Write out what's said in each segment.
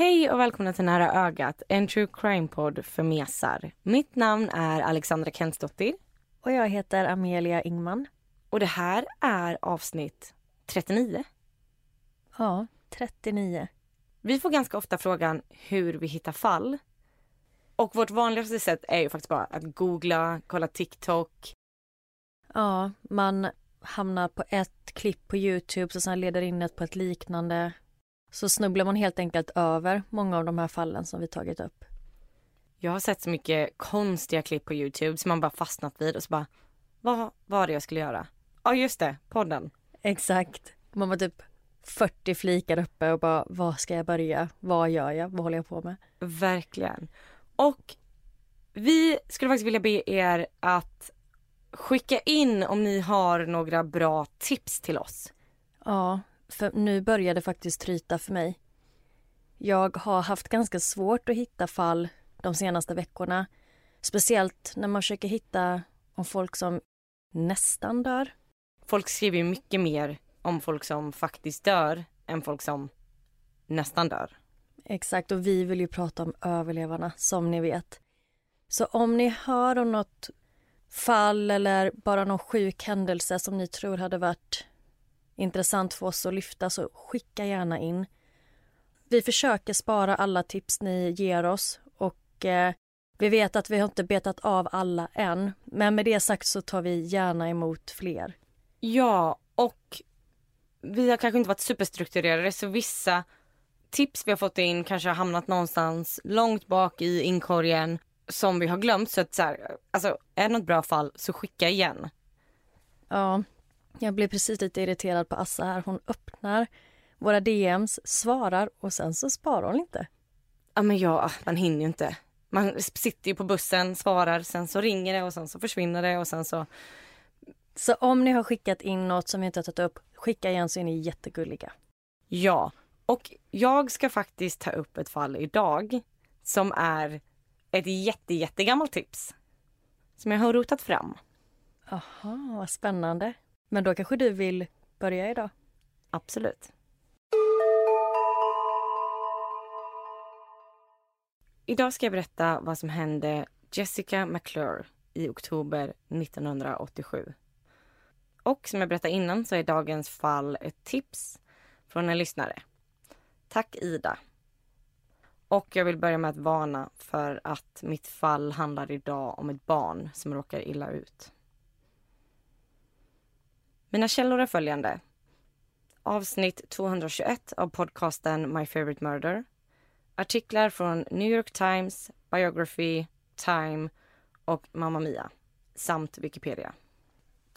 Hej och välkomna till Nära ögat, en true crime-podd för mesar. Mitt namn är Alexandra Kensdottir Och jag heter Amelia Ingman. och det här är avsnitt 39. Ja, 39. Vi får ganska ofta frågan hur vi hittar fall. Och vårt vanligaste sätt är ju faktiskt bara att googla, kolla TikTok. Ja, man hamnar på ett klipp på Youtube och sen leder in ett på ett liknande. Så snubblar man helt enkelt över många av de här fallen som vi tagit upp. Jag har sett så mycket konstiga klipp på Youtube som man bara fastnat vid och så bara, vad var det jag skulle göra? Ja just det, podden. Exakt. Man var typ 40 flikar uppe och bara, var ska jag börja? Vad gör jag? Vad håller jag på med? Verkligen. Och vi skulle faktiskt vilja be er att skicka in om ni har några bra tips till oss. Ja, för nu börjar det faktiskt tryta för mig. Jag har haft ganska svårt att hitta fall de senaste veckorna. Speciellt när man försöker hitta om folk som nästan dör. Folk skriver ju mycket mer om folk som faktiskt dör än folk som nästan dör. Exakt, och vi vill ju prata om överlevarna, som ni vet. Så om ni hör om något fall eller bara någon sjuk händelse som ni tror hade varit intressant för oss att lyfta, så skicka gärna in. Vi försöker spara alla tips ni ger oss och eh, vi vet att vi har inte betat av alla än. Men med det sagt så tar vi gärna emot fler. Ja, och vi har kanske inte varit superstrukturerade så vissa tips vi har fått in kanske har hamnat någonstans långt bak i inkorgen som vi har glömt. Så att så här, alltså är det något bra fall så skicka igen. Ja, jag blev precis lite irriterad på Assa här. Hon öppnar våra DMs, svarar och sen så sparar hon inte. Ja men ja, man hinner ju inte. Man sitter ju på bussen, svarar, sen så ringer det och sen så försvinner det och sen så... Så om ni har skickat in något som vi inte har tagit upp, skicka igen så är ni jättegulliga. Ja, och jag ska faktiskt ta upp ett fall idag som är ett jätte, jättegammalt tips. Som jag har rotat fram. Aha, vad spännande. Men då kanske du vill börja idag? Absolut. Idag ska jag berätta vad som hände Jessica McClure i oktober 1987. Och som jag berättade innan så är dagens fall ett tips från en lyssnare. Tack Ida. Och jag vill börja med att varna för att mitt fall handlar idag om ett barn som råkar illa ut. Mina källor är följande. Avsnitt 221 av podcasten My Favorite Murder. Artiklar från New York Times, Biography, Time och Mamma Mia samt Wikipedia.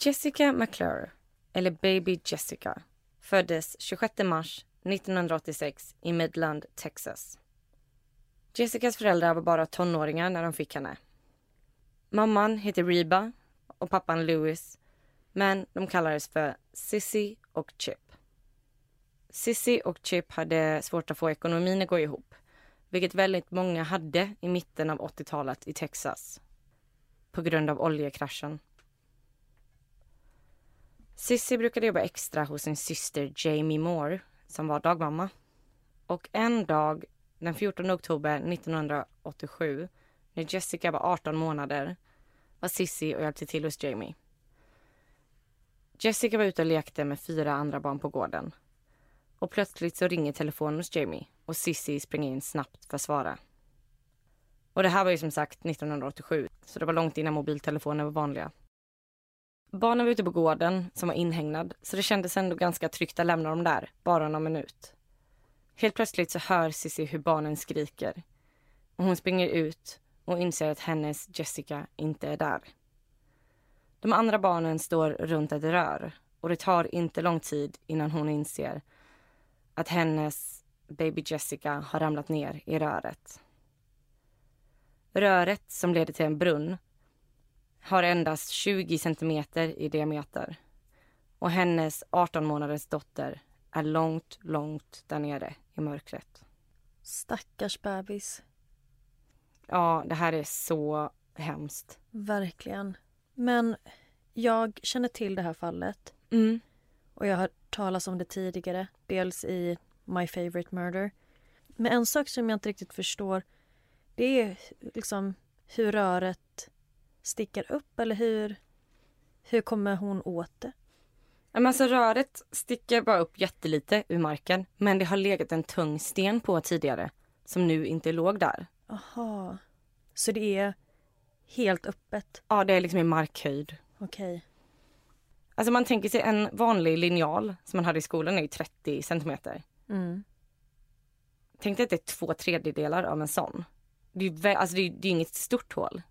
Jessica McClure, eller Baby Jessica, föddes 26 mars 1986 i Midland, Texas. Jessicas föräldrar var bara tonåringar när de fick henne. Mamman heter Reba och pappan Louis men de kallades för Sissy och Chip. Sissy och Chip hade svårt att få ekonomin att gå ihop vilket väldigt många hade i mitten av 80-talet i Texas på grund av oljekraschen. Sissy brukade jobba extra hos sin syster Jamie Moore som var dagmamma. Och en dag den 14 oktober 1987 när Jessica var 18 månader var Sissy och hjälpte till hos Jamie. Jessica var ute och lekte med fyra andra barn på gården. Och plötsligt så ringer telefonen hos Jamie och Sissy springer in snabbt för att svara. Och det här var ju som sagt 1987, så det var långt innan mobiltelefoner var vanliga. Barnen var ute på gården som var inhägnad, så det kändes ändå ganska tryggt att lämna dem där, bara någon minut. Helt plötsligt så hör Sissy hur barnen skriker. Och hon springer ut och inser att hennes Jessica inte är där. De andra barnen står runt ett rör och det tar inte lång tid innan hon inser att hennes baby Jessica har ramlat ner i röret. Röret som leder till en brunn har endast 20 centimeter i diameter och hennes 18 månaders dotter är långt, långt där nere i mörkret. Stackars bebis. Ja, det här är så hemskt. Verkligen. Men jag känner till det här fallet Mm. och jag har hört talas om det tidigare. Dels i My Favorite Murder. Men en sak som jag inte riktigt förstår det är liksom hur röret sticker upp eller hur, hur kommer hon åt det? Men alltså röret sticker bara upp jättelite ur marken men det har legat en tung sten på tidigare som nu inte låg där. Aha. Så det är helt öppet? Ja, det är liksom i markhöjd. Okej. Alltså man tänker sig en vanlig linjal som man hade i skolan är ju 30 centimeter. Mm. Tänk dig att det är två tredjedelar av en sån. Det är ju alltså det är, det är inget stort hål.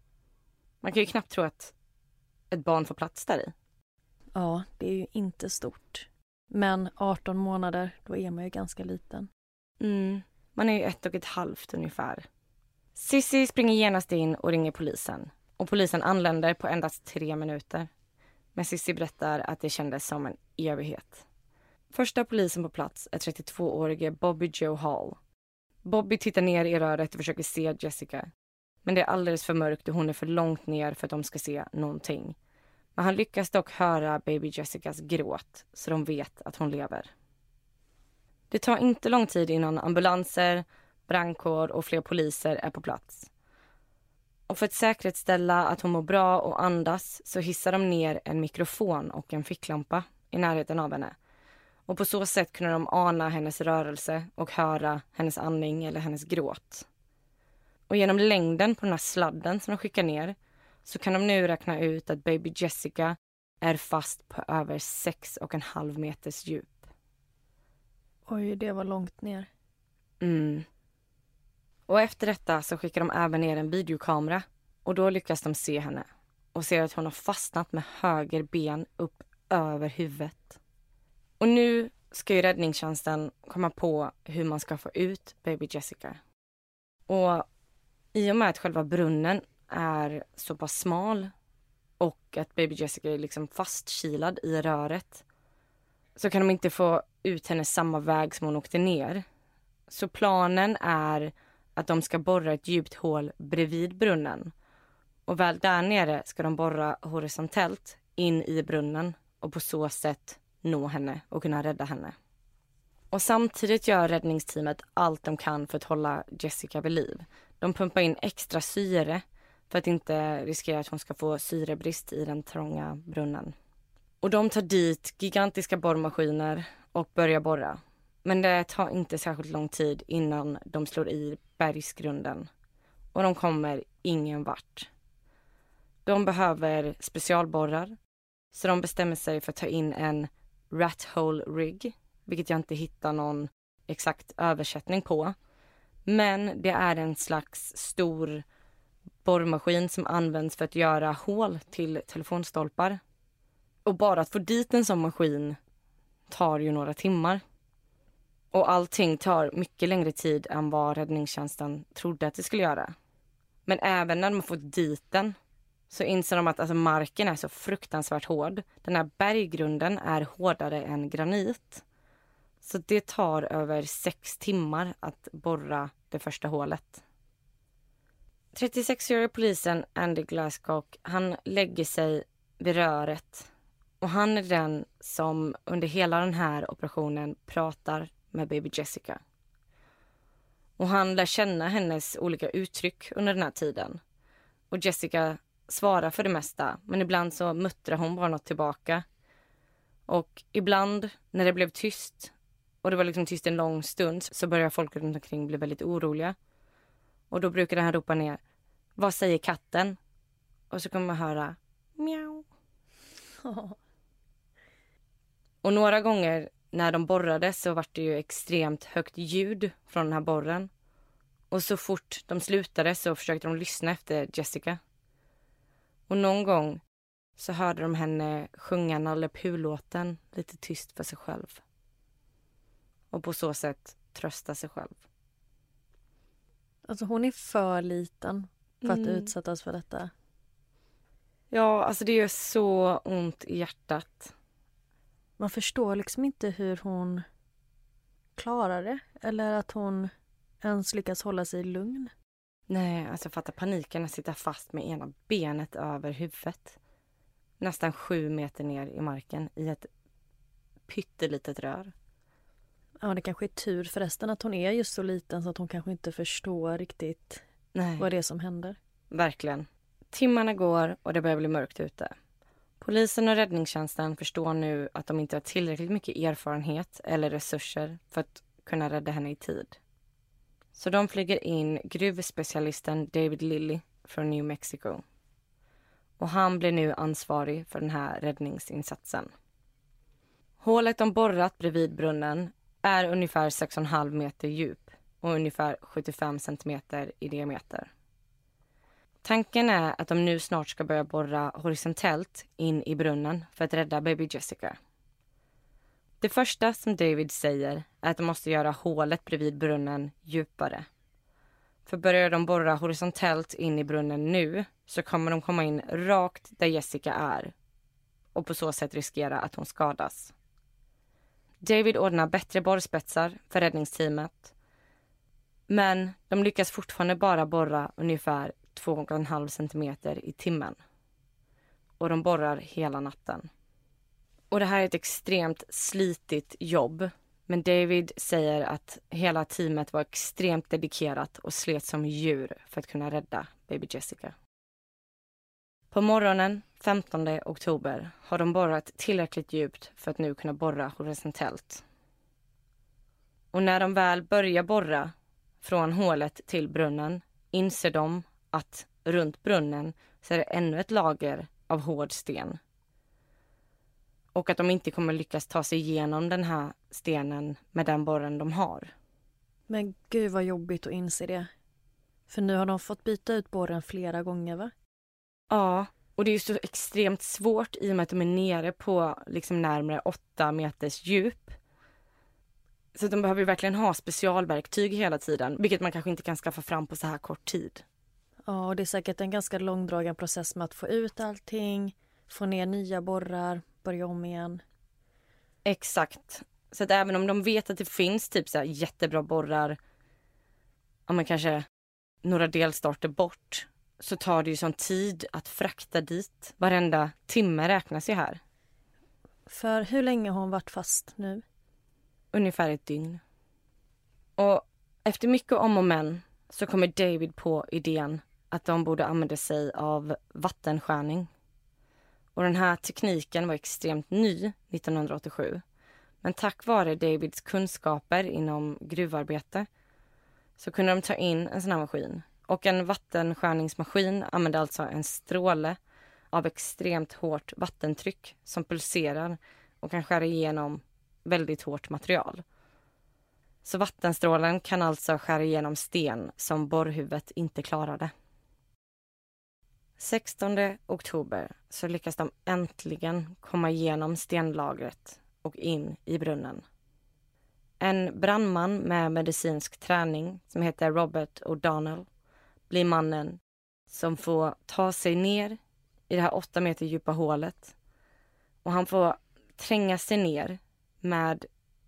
Man kan ju knappt tro att ett barn får plats där i. Ja, det är ju inte stort. Men 18 månader, då är man ju ganska liten. Mm. Man är ju ett och ett halvt ungefär. Sissi springer genast in och ringer polisen. Och polisen anländer på endast tre minuter. Men Sissi berättar att det kändes som en evighet. Första polisen på plats är 32-årige Bobby Joe Hall. Bobby tittar ner i röret och försöker se Jessica. Men det är alldeles för mörkt och hon är för långt ner för att de ska se någonting. Men han lyckas dock höra baby Jessicas gråt så de vet att hon lever. Det tar inte lång tid innan ambulanser, brandkår och fler poliser är på plats. Och för att säkerställa att hon mår bra och andas så hissar de ner en mikrofon och en ficklampa i närheten av henne. Och på så sätt kunde de ana hennes rörelse och höra hennes andning eller hennes gråt. Och genom längden på den här sladden som de skickar ner så kan de nu räkna ut att baby Jessica är fast på över sex och en halv meters djup. Oj, det var långt ner. Mm. Och efter detta så skickar de även ner en videokamera och då lyckas de se henne och ser att hon har fastnat med höger ben upp över huvudet. Och nu ska ju räddningstjänsten komma på hur man ska få ut baby Jessica. Och i och med att själva brunnen är så pass smal och att baby Jessica är liksom fastkilad i röret så kan de inte få ut henne samma väg som hon åkte ner. Så planen är att de ska borra ett djupt hål bredvid brunnen. Och väl där nere ska de borra horisontellt in i brunnen och på så sätt nå henne och kunna rädda henne. Och samtidigt gör räddningsteamet allt de kan för att hålla Jessica vid liv. De pumpar in extra syre för att inte riskera att hon ska få syrebrist i den trånga brunnen. Och de tar dit gigantiska borrmaskiner och börjar borra. Men det tar inte särskilt lång tid innan de slår i bergsgrunden. Och de kommer ingen vart. De behöver specialborrar. Så de bestämmer sig för att ta in en rat hole rig, vilket jag inte hittar någon exakt översättning på. Men det är en slags stor borrmaskin som används för att göra hål till telefonstolpar. Och bara att få dit en sån maskin tar ju några timmar. Och allting tar mycket längre tid än vad räddningstjänsten trodde att det skulle göra. Men även när de har fått dit den så inser de att alltså, marken är så fruktansvärt hård. Den här berggrunden är hårdare än granit. Så det tar över sex timmar att borra det första hålet. 36-årige polisen Andy Glasscock, han lägger sig vid röret och han är den som under hela den här operationen pratar med baby Jessica. Och han lär känna hennes olika uttryck under den här tiden. Och Jessica svarar för det mesta, men ibland så muttrar hon bara något tillbaka. Och ibland när det blev tyst, och det var liksom tyst en lång stund, så börjar folk runt omkring bli väldigt oroliga. Och då brukade han ropa ner, vad säger katten? Och så kommer man höra, mjau. Och några gånger när de borrade så var det ju extremt högt ljud från den här borren. Och så fort de slutade så försökte de lyssna efter Jessica. Och någon gång så hörde de henne sjunga Nalle Puh-låten lite tyst för sig själv. Och på så sätt trösta sig själv. Alltså hon är för liten för att Mm. utsättas för detta. Ja, alltså det gör så ont i hjärtat. Man förstår liksom inte hur hon klarar det. Eller att hon ens lyckas hålla sig lugn. Nej, alltså fatta paniken att sitta fast med ena benet över huvudet. Nästan sju meter ner i marken i ett pyttelitet rör. Ja, det kanske är tur förresten att hon är just så liten så att hon kanske inte förstår riktigt Nej, vad det är som händer. verkligen. Timmarna går och det börjar bli mörkt ute. Polisen och räddningstjänsten förstår nu att de inte har tillräckligt mycket erfarenhet eller resurser för att kunna rädda henne i tid. Så de flyger in gruvspecialisten David Lilly från New Mexico. Och han blir nu ansvarig för den här räddningsinsatsen. Hålet de borrat bredvid brunnen är ungefär 6,5 meter djup och ungefär 75 centimeter i diameter. Tanken är att de nu snart ska börja borra horisontellt in i brunnen för att rädda baby Jessica. Det första som David säger är att de måste göra hålet bredvid brunnen djupare. För börjar de borra horisontellt in i brunnen nu så kommer de komma in rakt där Jessica är och på så sätt riskera att hon skadas. David ordnar bättre borrspetsar för räddningsteamet men de lyckas fortfarande bara borra ungefär 2,5 centimeter i timmen. Och de borrar hela natten. Och det här är ett extremt slitigt jobb. Men David säger att hela teamet var extremt dedikerat och slet som djur för att kunna rädda baby Jessica. På morgonen 15 oktober har de borrat tillräckligt djupt för att nu kunna borra horisontellt. Och när de väl börjar borra från hålet till brunnen inser de att runt brunnen så är det ännu ett lager av hård sten. Och att de inte kommer lyckas ta sig igenom den här stenen med den borren de har. Men gud vad jobbigt att inse det. För nu har de fått byta ut borren flera gånger va? Ja, och det är ju så extremt svårt i och med att de är nere på liksom närmare åtta meters djup. Så de behöver verkligen ha specialverktyg hela tiden, vilket man kanske inte kan skaffa fram på så här kort tid. Ja, och det är säkert en ganska långdragen process med att få ut allting, få ner nya borrar, börja om igen. Exakt. Så att även om de vet att det finns typ så jättebra borrar, ja men kanske några delstarter bort, så tar det ju sån tid att frakta dit. Varenda timme räknas ju här. För hur länge har hon varit fast nu? Ungefär ett dygn. Och efter mycket om och men så kommer David på idén att de borde använda sig av vattenskärning. Och den här tekniken var extremt ny 1987. Men tack vare Davids kunskaper inom gruvarbete så kunde de ta in en sån här maskin. Och en vattenskärningsmaskin använder alltså en stråle av extremt hårt vattentryck som pulserar och kan skära igenom väldigt hårt material. Så vattenstrålen kan alltså skära igenom sten som borrhuvudet inte klarade. 16 oktober så lyckas de äntligen komma igenom stenlagret och in i brunnen. En brandman med medicinsk träning som heter Robert O'Donnell blir mannen som får ta sig ner i det här åtta meter djupa hålet. Och han får tränga sig ner med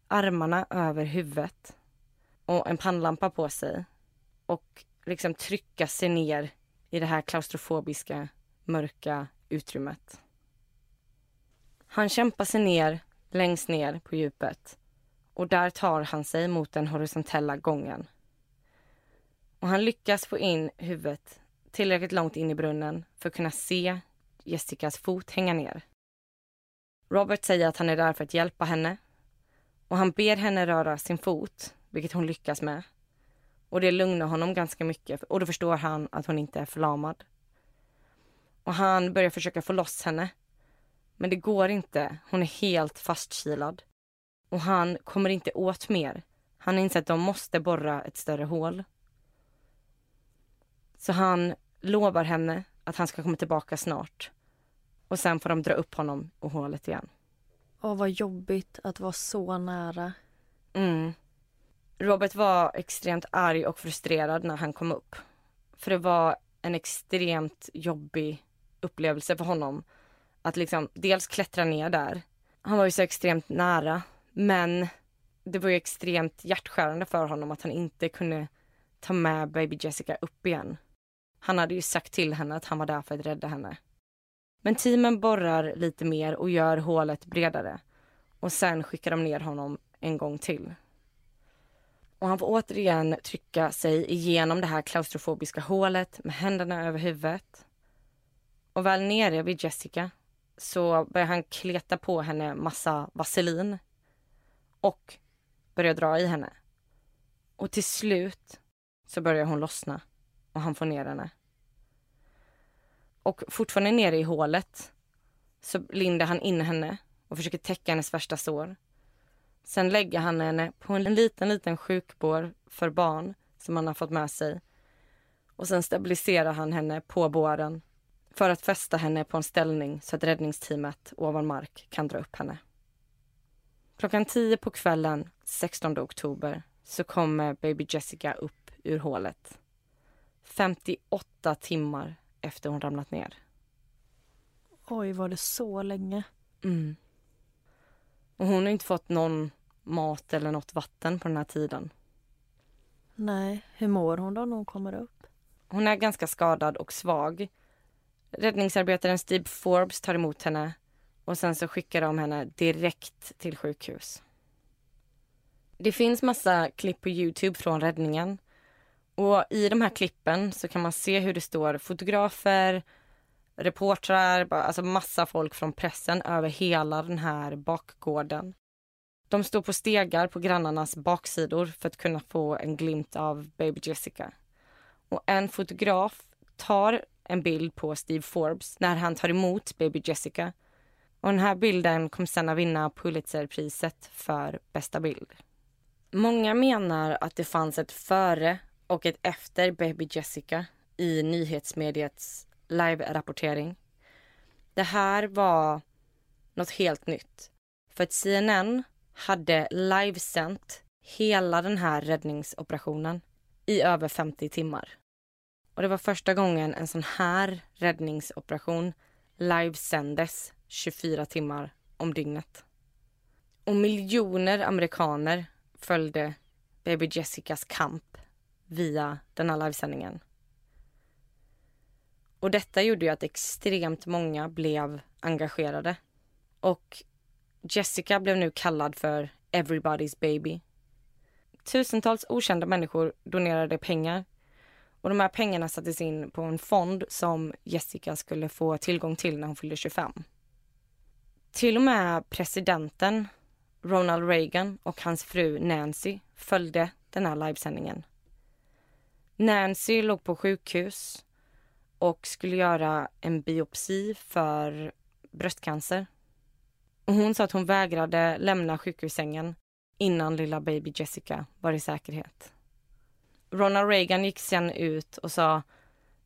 armarna över huvudet och en pannlampa på sig och liksom trycka sig ner i det här klaustrofobiska, mörka utrymmet. Han kämpar sig ner längst ner på djupet och där tar han sig mot den horisontella gången. Och han lyckas få in huvudet tillräckligt långt in i brunnen för att kunna se Jessicas fot hänga ner. Robert säger att han är där för att hjälpa henne och han ber henne röra sin fot, vilket hon lyckas med. Och det lugnar honom ganska mycket och då förstår han att hon inte är förlamad. Och han börjar försöka få loss henne. Men det går inte. Hon är helt fastkilad. Och han kommer inte åt mer. Han inser att de måste borra ett större hål. Så han lovar henne att han ska komma tillbaka snart. Och sen får de dra upp honom ur hålet igen. Åh, vad jobbigt att vara så nära. Mm. Robert var extremt arg och frustrerad när han kom upp. För det var en extremt jobbig upplevelse för honom att liksom dels klättra ner där. Han var ju så extremt nära, men det var ju extremt hjärtskärande för honom att han inte kunde ta med baby Jessica upp igen. Han hade ju sagt till henne att han var där för att rädda henne. Men teamen borrar lite mer och gör hålet bredare. Och sen skickar de ner honom en gång till. Och han får återigen trycka sig igenom det här klaustrofobiska hålet med händerna över huvudet. Och väl nere vid Jessica så börjar han kleta på henne massa vaselin och börjar dra i henne. Och till slut så börjar hon lossna och han får ner henne. Och fortfarande nere i hålet så lindar han in henne och försöker täcka hennes värsta sår. Sen lägger han henne på en liten, liten sjukbår för barn som han har fått med sig. Och sen stabiliserar han henne på båren för att fästa henne på en ställning så att räddningsteamet ovan mark kan dra upp henne. Klockan 10 på kvällen 16 oktober så kommer baby Jessica upp ur hålet. 58 timmar efter hon ramlat ner. Oj, var det så länge? Mm. Och hon har inte fått någon mat eller något vatten på den här tiden. Nej, hur mår hon då när hon kommer upp? Hon är ganska skadad och svag. Räddningsarbetaren Steve Forbes tar emot henne och sen så skickar de henne direkt till sjukhus. Det finns massa klipp på Youtube från räddningen. Och i de här klippen så kan man se hur det står fotografer, reportrar, alltså massa folk från pressen över hela den här bakgården. De står på stegar på grannarnas baksidor för att kunna få en glimt av baby Jessica. Och en fotograf tar en bild på Steve Forbes när han tar emot baby Jessica. Och den här bilden kom sen att vinna Pulitzerpriset för bästa bild. Många menar att det fanns ett före och ett efter baby Jessica i nyhetsmediets live-rapportering. Det här var något helt nytt. För att CNN hade livesänt hela den här räddningsoperationen i över 50 timmar. Och det var första gången en sån här räddningsoperation livesändes 24 timmar om dygnet. Och miljoner amerikaner följde baby Jessicas kamp via den här livesändningen. Och detta gjorde ju att extremt många blev engagerade. Och Jessica blev nu kallad för Everybody's baby. Tusentals okända människor donerade pengar och de här pengarna sattes in på en fond som Jessica skulle få tillgång till när hon fyllde 25. Till och med presidenten Ronald Reagan och hans fru Nancy följde den här livesändningen. Nancy låg på sjukhus och skulle göra en biopsi för bröstcancer. Och hon sa att hon vägrade lämna sjukhussängen innan lilla baby Jessica var i säkerhet. Ronald Reagan gick sen ut och sa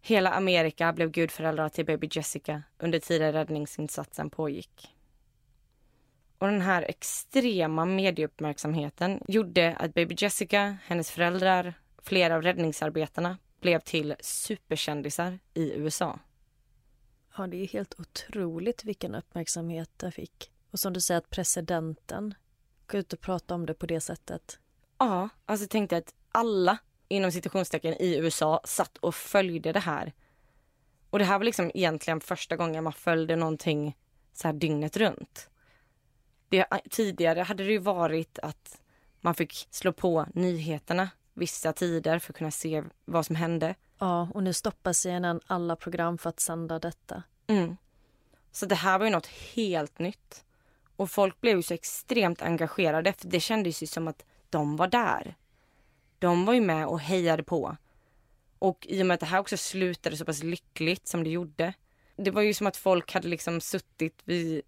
hela Amerika blev gudföräldrar till baby Jessica under tiden räddningsinsatsen pågick. Och den här extrema medieuppmärksamheten gjorde att baby Jessica, hennes föräldrar, flera av räddningsarbetarna blev till superkändisar i USA. Ja, det är helt otroligt vilken uppmärksamhet det fick. Och som du säger att presidenten går ut och pratar om det på det sättet. Ja, alltså tänkte att alla inom citationstecken i USA satt och följde det här. Och det här var liksom egentligen första gången man följde någonting så här dygnet runt. Det, tidigare hade det ju varit att man fick slå på nyheterna vissa tider för att kunna se vad som hände. Ja, och nu stoppar CNN alla program för att sända detta. Mm. Så det här var ju något helt nytt. Och folk blev ju så extremt engagerade för det kändes ju som att de var där. De var ju med och hejade på. Och i och med att det här också slutade så pass lyckligt som det gjorde. Det var ju som att folk hade liksom suttit vid,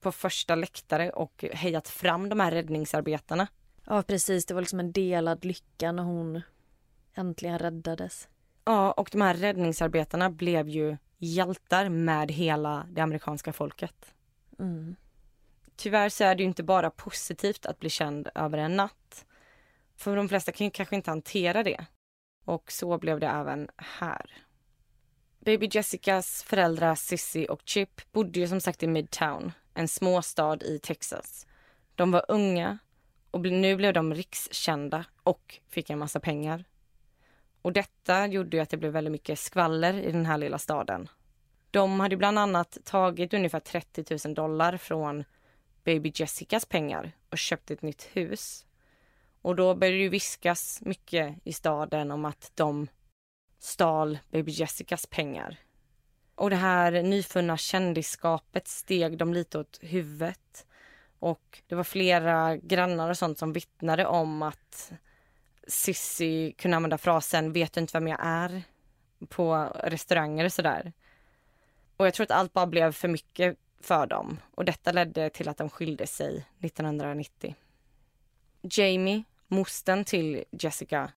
på första läktare och hejat fram de här räddningsarbetarna. Ja, precis. Det var liksom en delad lycka när hon äntligen räddades. Ja, och de här räddningsarbetarna blev ju hjältar med hela det amerikanska folket. Mm. Tyvärr så är det inte bara positivt att bli känd över en natt. För de flesta kan ju kanske inte hantera det. Och så blev det även här. Baby Jessicas föräldrar Sissy och Chip bodde ju som sagt i Midtown, en småstad i Texas. De var unga och nu blev de rikskända och fick en massa pengar. Och detta gjorde ju att det blev väldigt mycket skvaller i den här lilla staden. De hade bland annat tagit ungefär 30 000 dollar från Baby Jessicas pengar och köpt ett nytt hus. Och då började det viskas mycket i staden om att de stal Baby Jessicas pengar. Och det här nyfunna kändisskapet steg dem lite åt huvudet. Och det var flera grannar och sånt som vittnade om att Sissy kunde använda frasen ”vet du inte vem jag är?” på restauranger och sådär. Och jag tror att allt bara blev för mycket för dem och detta ledde till att de skilde sig 1990. Jamie, mosten till Jessica,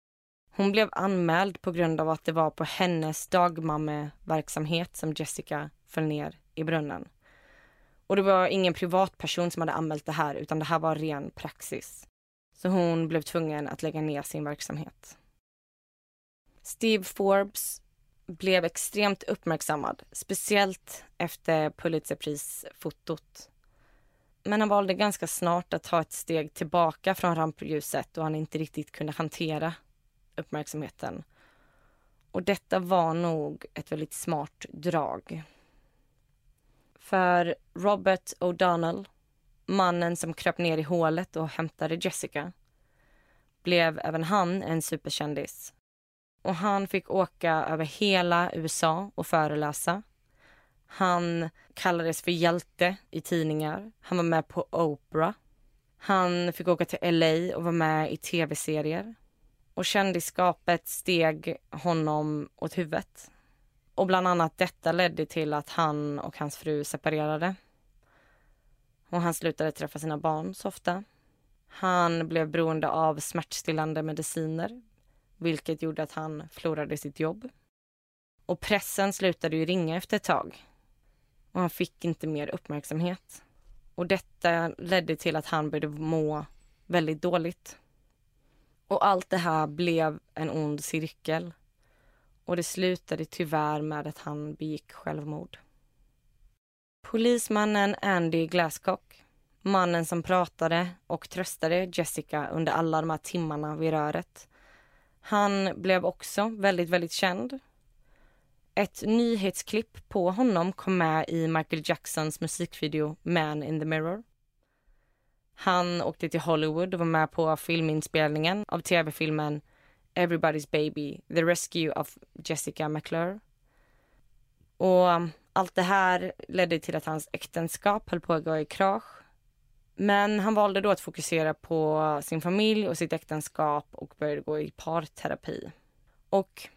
hon blev anmäld på grund av att det var på hennes dagmammeverksamhet som Jessica föll ner i brunnen. Och det var ingen privatperson som hade anmält det här utan det här var ren praxis. Så hon blev tvungen att lägga ner sin verksamhet. Steve Forbes blev extremt uppmärksammad, speciellt efter Pulitzerprisfotot. Men han valde ganska snart att ta ett steg tillbaka från rampljuset då han inte riktigt kunde hantera uppmärksamheten. Och detta var nog ett väldigt smart drag. För Robert O'Donnell, mannen som kröp ner i hålet och hämtade Jessica, blev även han en superkändis. Och han fick åka över hela USA och föreläsa. Han kallades för hjälte i tidningar. Han var med på Oprah. Han fick åka till LA och vara med i tv-serier. Och kändisskapet steg honom åt huvudet. Och bland annat detta ledde till att han och hans fru separerade. Och han slutade träffa sina barn så ofta. Han blev beroende av smärtstillande mediciner vilket gjorde att han förlorade sitt jobb. Och pressen slutade ju ringa efter ett tag. Och han fick inte mer uppmärksamhet. Och detta ledde till att han började må väldigt dåligt. Och allt det här blev en ond cirkel. Och det slutade tyvärr med att han begick självmord. Polismannen Andy Glasscock, mannen som pratade och tröstade Jessica under alla de här timmarna vid röret, han blev också väldigt, väldigt känd. Ett nyhetsklipp på honom kom med i Michael Jacksons musikvideo Man in the Mirror. Han åkte till Hollywood och var med på filminspelningen av tv-filmen Everybody's Baby, The Rescue of Jessica McClure. Och um, allt det här ledde till att hans äktenskap höll på att gå i krasch. Men han valde då att fokusera på sin familj och sitt äktenskap och började gå i parterapi. Och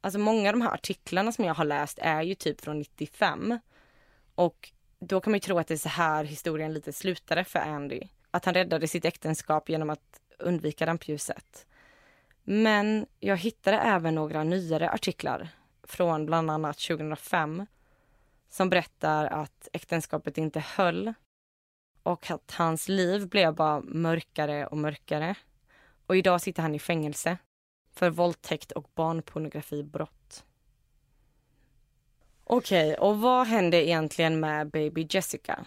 alltså många av de här artiklarna som jag har läst är ju typ från 95. Och då kan man ju tro att det är så här historien lite slutade för Andy. Att han räddade sitt äktenskap genom att undvika rampljuset. Men jag hittade även några nyare artiklar från bland annat 2005 som berättar att äktenskapet inte höll och att hans liv blev bara mörkare och mörkare. Och idag sitter han i fängelse för våldtäkt och barnpornografibrott. Okej, okay, och vad hände egentligen med baby Jessica?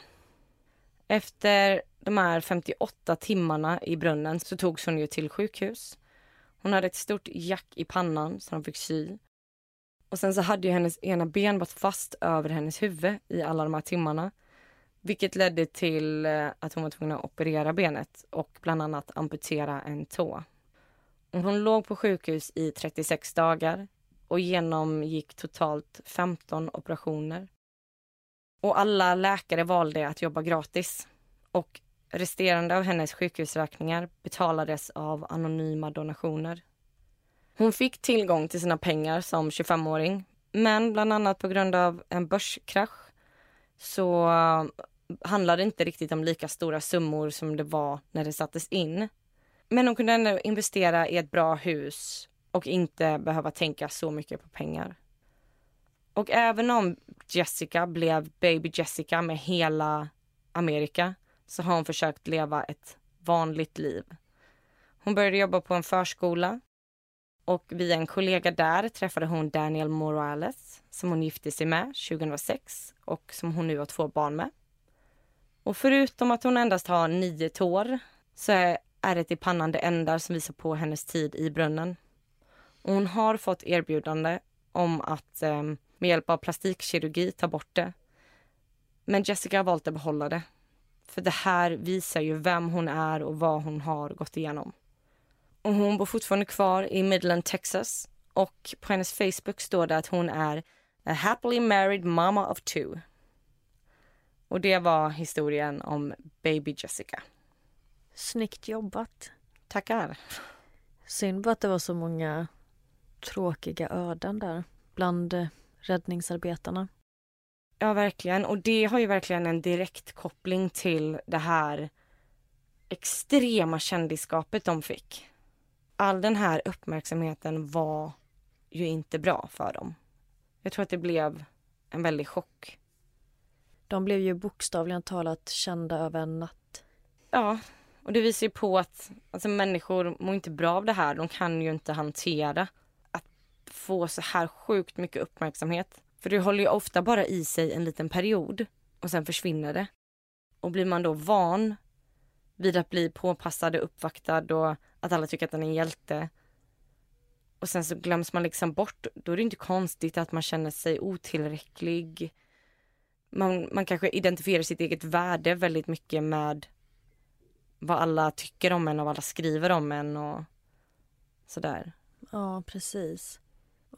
Efter de här 58 timmarna i brunnen så togs hon ju till sjukhus. Hon hade ett stort jack i pannan som hon fick sy. Och sen så hade ju hennes ena ben varit fast över hennes huvud i alla de här timmarna. Vilket ledde till eh, att hon var tvungen att operera benet och bland annat amputera en tå. Hon låg på sjukhus i 36 dagar och genomgick totalt 15 operationer. Och alla läkare valde att jobba gratis. Och resterande av hennes sjukhusräkningar betalades av anonyma donationer. Hon fick tillgång till sina pengar som 25-åring men bland annat på grund av en börskrasch så eh, handlade det inte riktigt om lika stora summor som det var när det sattes in. Men hon kunde ändå investera i ett bra hus och inte behöva tänka så mycket på pengar. Och även om Jessica blev baby Jessica med hela Amerika så har hon försökt leva ett vanligt liv. Hon började jobba på en förskola och via en kollega där träffade hon Daniel Morales som hon gifte sig med 2006 och som hon nu har två barn med. Och förutom att hon endast har nio tår så är ärret i pannan det enda som visar på hennes tid i brunnen. Och hon har fått erbjudande om att eh, med hjälp av plastikkirurgi ta bort det. Men Jessica har valt att behålla det. För det här visar ju vem hon är och vad hon har gått igenom. Och hon bor fortfarande kvar i Midland, Texas. Och på hennes Facebook står det att hon är a happily married mama of two. Och det var historien om baby Jessica. Snyggt jobbat. Tackar. Synd bara att det var så många tråkiga öden där bland räddningsarbetarna. Ja, verkligen. Och det har ju verkligen en direkt koppling till det här extrema kändisskapet de fick. All den här uppmärksamheten var ju inte bra för dem. Jag tror att det blev en väldig chock. De blev ju bokstavligen talat kända över en natt. Ja, och det visar ju på att alltså, människor mår inte bra av det här. De kan ju inte hantera att få så här sjukt mycket uppmärksamhet. För det håller ju ofta bara i sig en liten period och sen försvinner det. Och blir man då van vid att bli påpassad och uppvaktad och att alla tycker att den är en hjälte och sen så glöms man liksom bort, då är det inte konstigt att man känner sig otillräcklig. Man, man kanske identifierar sitt eget värde väldigt mycket med vad alla tycker om en och vad alla skriver om en och sådär. Ja, precis.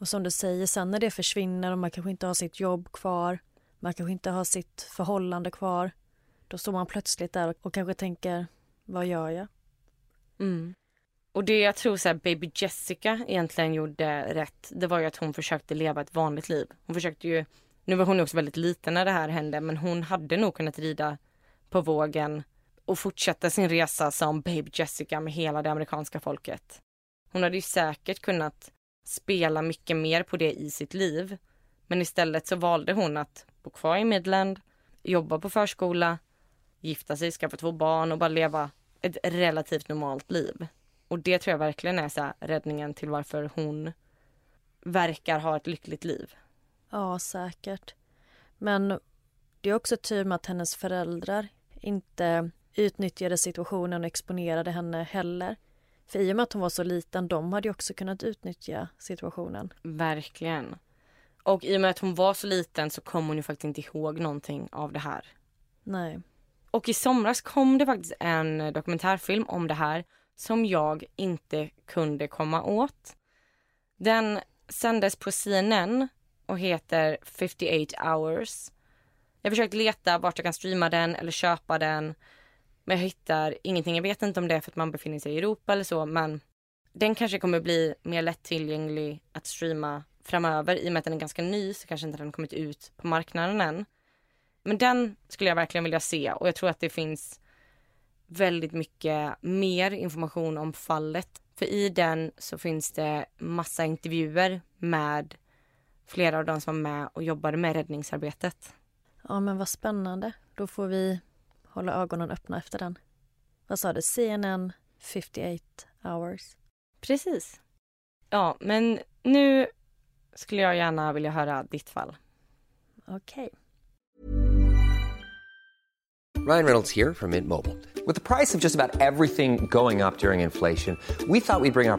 Och som du säger, sen när det försvinner och man kanske inte har sitt jobb kvar, man kanske inte har sitt förhållande kvar, då står man plötsligt där och, och kanske tänker, vad gör jag? Mm. Och det jag tror så här, baby Jessica egentligen gjorde rätt, det var ju att hon försökte leva ett vanligt liv. Hon försökte ju, nu var hon också väldigt liten när det här hände, men hon hade nog kunnat rida på vågen och fortsätta sin resa som baby Jessica med hela det amerikanska folket. Hon hade ju säkert kunnat spela mycket mer på det i sitt liv. Men istället så valde hon att bo kvar i Midland, jobba på förskola, gifta sig, skaffa två barn och bara leva ett relativt normalt liv. Och det tror jag verkligen är så här, räddningen till varför hon verkar ha ett lyckligt liv. Ja, säkert. Men det är också tur med att hennes föräldrar inte utnyttjade situationen och exponerade henne heller. För i och med att hon var så liten, de hade ju också kunnat utnyttja situationen. Verkligen. Och i och med att hon var så liten så kom hon ju faktiskt inte ihåg någonting av det här. Nej. Och i somras kom det faktiskt en dokumentärfilm om det här som jag inte kunde komma åt. Den sändes på CNN och heter 58 hours. Jag försökte leta vart jag kan streama den eller köpa den. Men jag hittar ingenting. Jag vet inte om det är för att man befinner sig i Europa eller så, men den kanske kommer bli mer lättillgänglig att streama framöver. I och med att den är ganska ny så kanske inte den kommit ut på marknaden än. Men den skulle jag verkligen vilja se och jag tror att det finns väldigt mycket mer information om fallet. För i den så finns det massa intervjuer med flera av de som var med och jobbade med räddningsarbetet. Ja, men vad spännande. Då får vi hålla ögonen öppna efter den. Vad sa du? CNN 58 hours? Precis. Ja, men nu skulle jag gärna vilja höra ditt fall. Okej. Okay. Ryan Reynolds here from Mint Mobile. With the price of just about everything going up during inflation, we thought we'd bring our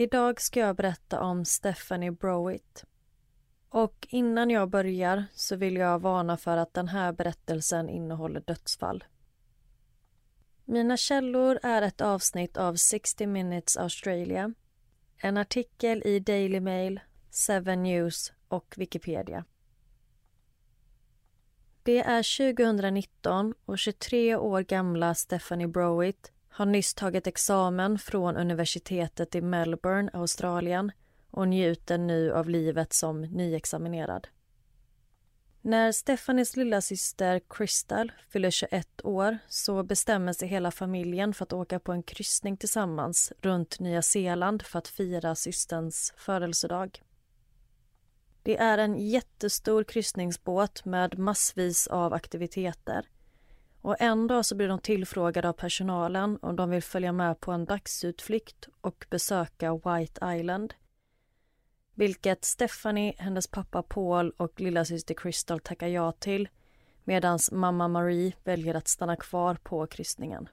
Idag ska jag berätta om Stephanie Browitt. Och innan jag börjar så vill jag varna för att den här berättelsen innehåller dödsfall. Mina källor är ett avsnitt av 60 Minutes Australia, en artikel i Daily Mail, Seven News och Wikipedia. Det är 2019 och 23 år gamla Stephanie Browitt har nyss tagit examen från universitetet i Melbourne, Australien och njuter nu av livet som nyexaminerad. När Stefanis lilla syster Crystal fyller 21 år så bestämmer sig hela familjen för att åka på en kryssning tillsammans runt Nya Zeeland för att fira systerns födelsedag. Det är en jättestor kryssningsbåt med massvis av aktiviteter. Och en dag så blir de tillfrågade av personalen om de vill följa med på en dagsutflykt och besöka White Island vilket Stephanie, hennes pappa Paul och lillasyster Crystal tackar ja till medan mamma Marie väljer att stanna kvar på kryssningen.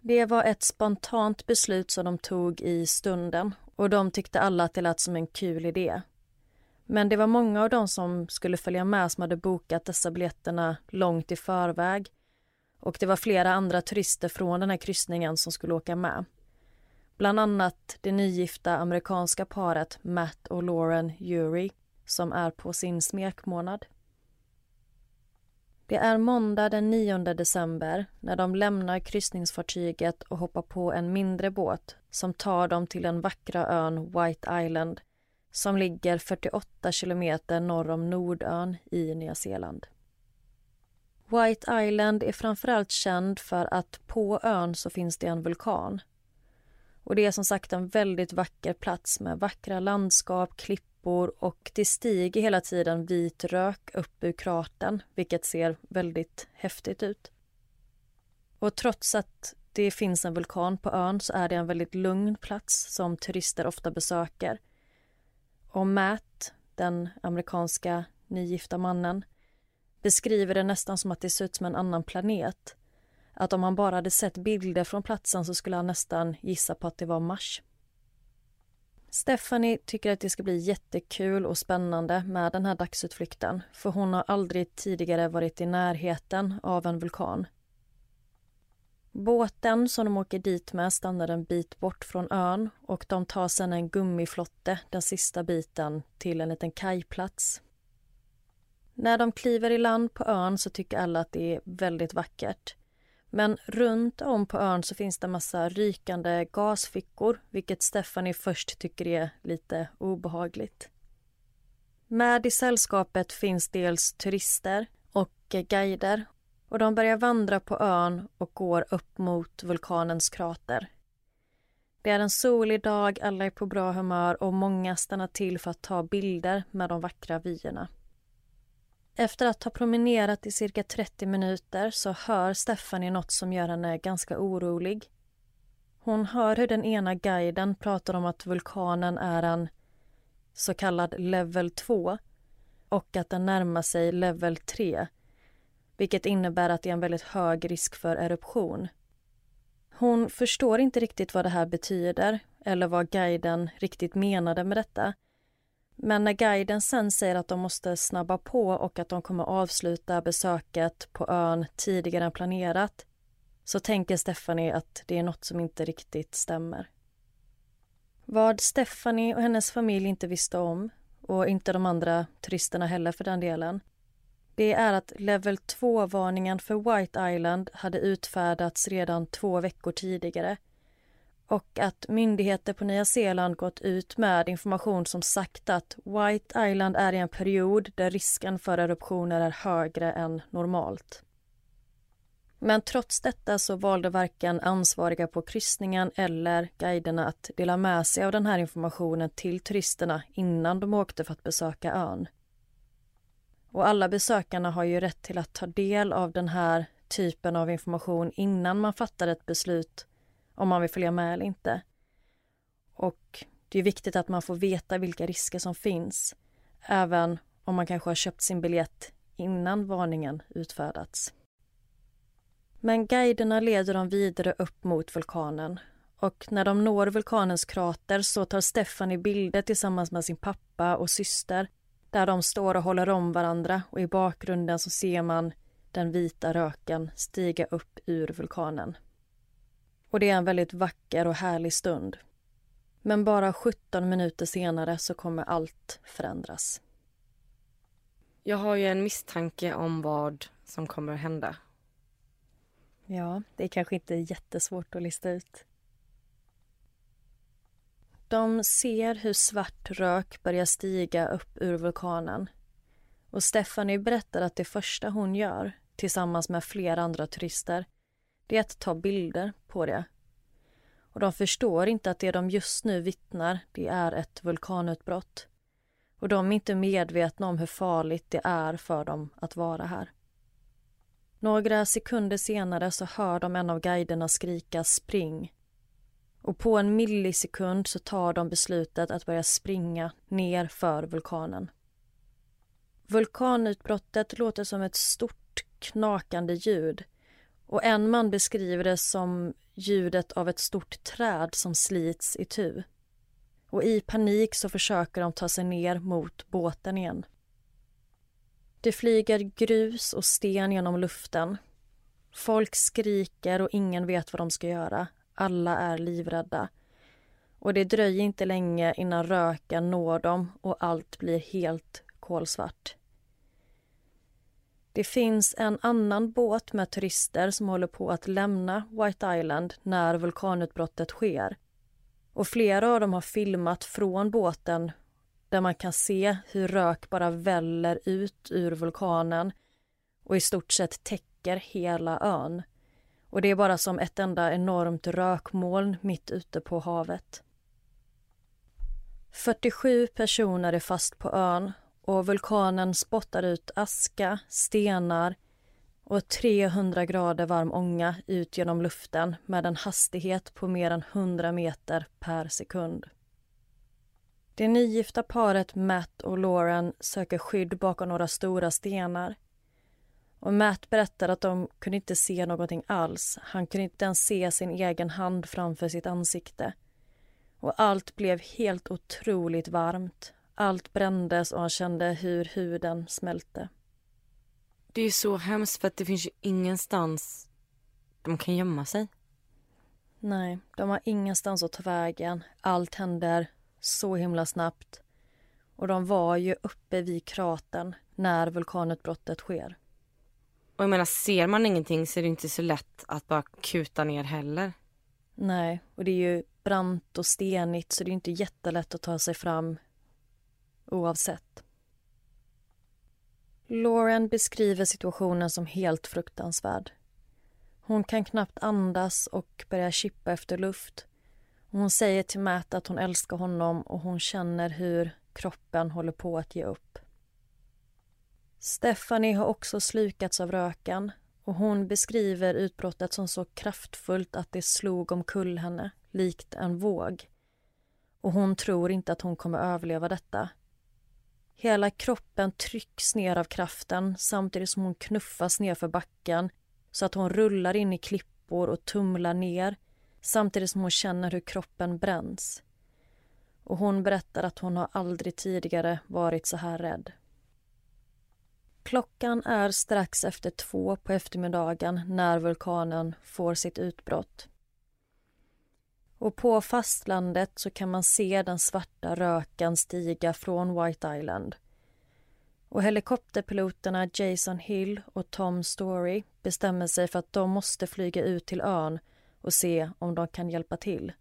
Det var ett spontant beslut som de tog i stunden och de tyckte alla att det lät som en kul idé. Men det var många av dem som skulle följa med som hade bokat dessa biljetterna långt i förväg och det var flera andra turister från den här kryssningen som skulle åka med. Bland annat det nygifta amerikanska paret Matt och Lauren Ury som är på sin smekmånad. Det är måndag den 9 december när de lämnar kryssningsfartyget och hoppar på en mindre båt som tar dem till den vackra ön White Island som ligger 48 kilometer norr om Nordön i Nya Zeeland. White Island är framförallt känd för att på ön så finns det en vulkan och det är som sagt en väldigt vacker plats med vackra landskap, klippor och det stiger hela tiden vit rök upp ur kratern, vilket ser väldigt häftigt ut. Och trots att det finns en vulkan på ön så är det en väldigt lugn plats som turister ofta besöker. Och Matt, den amerikanska nygifta mannen, beskriver det nästan som att det ser ut som en annan planet att om han bara hade sett bilder från platsen så skulle han nästan gissa på att det var Mars. Stephanie tycker att det ska bli jättekul och spännande med den här dagsutflykten för hon har aldrig tidigare varit i närheten av en vulkan. Båten som de åker dit med stannar en bit bort från ön och de tar sedan en gummiflotte den sista biten till en liten kajplats. När de kliver i land på ön så tycker alla att det är väldigt vackert. Men runt om på ön så finns det en massa rykande gasfickor vilket Stephanie först tycker är lite obehagligt. Med i sällskapet finns dels turister och guider och de börjar vandra på ön och går upp mot vulkanens krater. Det är en solig dag, alla är på bra humör och många stannar till för att ta bilder med de vackra vyerna. Efter att ha promenerat i cirka 30 minuter så hör Stephanie något som gör henne ganska orolig. Hon hör hur den ena guiden pratar om att vulkanen är en så kallad level 2 och att den närmar sig level 3 vilket innebär att det är en väldigt hög risk för eruption. Hon förstår inte riktigt vad det här betyder eller vad guiden riktigt menade med detta men när guiden sen säger att de måste snabba på och att de kommer avsluta besöket på ön tidigare än planerat så tänker Stephanie att det är något som inte riktigt stämmer. Vad Stephanie och hennes familj inte visste om, och inte de andra turisterna heller för den delen, det är att level 2-varningen för White Island hade utfärdats redan två veckor tidigare och att myndigheter på Nya Zeeland gått ut med information som sagt att White Island är i en period där risken för eruptioner är högre än normalt. Men trots detta så valde varken ansvariga på kryssningen eller guiderna att dela med sig av den här informationen till turisterna innan de åkte för att besöka ön. Och alla besökarna har ju rätt till att ta del av den här typen av information innan man fattar ett beslut om man vill följa med eller inte. Och det är viktigt att man får veta vilka risker som finns, även om man kanske har köpt sin biljett innan varningen utfärdats. Men guiderna leder dem vidare upp mot vulkanen och när de når vulkanens krater så tar Stephanie bilder tillsammans med sin pappa och syster där de står och håller om varandra och i bakgrunden så ser man den vita röken stiga upp ur vulkanen. Och det är en väldigt vacker och härlig stund. Men bara 17 minuter senare så kommer allt förändras. Jag har ju en misstanke om vad som kommer att hända. Ja, det är kanske inte jättesvårt att lista ut. De ser hur svart rök börjar stiga upp ur vulkanen. Och Stephanie berättar att det första hon gör, tillsammans med flera andra turister, det är att ta bilder på det. Och de förstår inte att det de just nu vittnar, det är ett vulkanutbrott. Och de är inte medvetna om hur farligt det är för dem att vara här. Några sekunder senare så hör de en av guiderna skrika spring och på en millisekund så tar de beslutet att börja springa ner för vulkanen. Vulkanutbrottet låter som ett stort knakande ljud och en man beskriver det som ljudet av ett stort träd som slits i tu. Och i panik så försöker de ta sig ner mot båten igen. Det flyger grus och sten genom luften. Folk skriker och ingen vet vad de ska göra. Alla är livrädda. Och det dröjer inte länge innan röken når dem och allt blir helt kolsvart. Det finns en annan båt med turister som håller på att lämna White Island när vulkanutbrottet sker. Och flera av dem har filmat från båten där man kan se hur rök bara väller ut ur vulkanen och i stort sett täcker hela ön. Och det är bara som ett enda enormt rökmoln mitt ute på havet. 47 personer är fast på ön och vulkanen spottar ut aska, stenar och 300 grader varm ånga ut genom luften med en hastighet på mer än 100 meter per sekund. Det nygifta paret Matt och Lauren söker skydd bakom några stora stenar och Matt berättar att de kunde inte se någonting alls. Han kunde inte ens se sin egen hand framför sitt ansikte. Och allt blev helt otroligt varmt. Allt brändes och han kände hur huden smälte. Det är så hemskt för att det finns ju ingenstans de kan gömma sig. Nej, de har ingenstans att ta vägen. Allt händer så himla snabbt. Och de var ju uppe vid kratern när vulkanutbrottet sker. Och jag menar, ser man ingenting så är det inte så lätt att bara kuta ner heller. Nej, och det är ju brant och stenigt så det är inte jättelätt att ta sig fram oavsett. Lauren beskriver situationen som helt fruktansvärd. Hon kan knappt andas och börjar kippa efter luft. Hon säger till Matt att hon älskar honom och hon känner hur kroppen håller på att ge upp. Stephanie har också slukats av röken och hon beskriver utbrottet som så kraftfullt att det slog omkull henne, likt en våg. Och hon tror inte att hon kommer överleva detta. Hela kroppen trycks ner av kraften samtidigt som hon knuffas ner för backen så att hon rullar in i klippor och tumlar ner samtidigt som hon känner hur kroppen bränns. Och hon berättar att hon har aldrig tidigare varit så här rädd. Klockan är strax efter två på eftermiddagen när vulkanen får sitt utbrott. Och på fastlandet så kan man se den svarta röken stiga från White Island. Och helikopterpiloterna Jason Hill och Tom Story bestämmer sig för att de måste flyga ut till ön och se om de kan hjälpa till.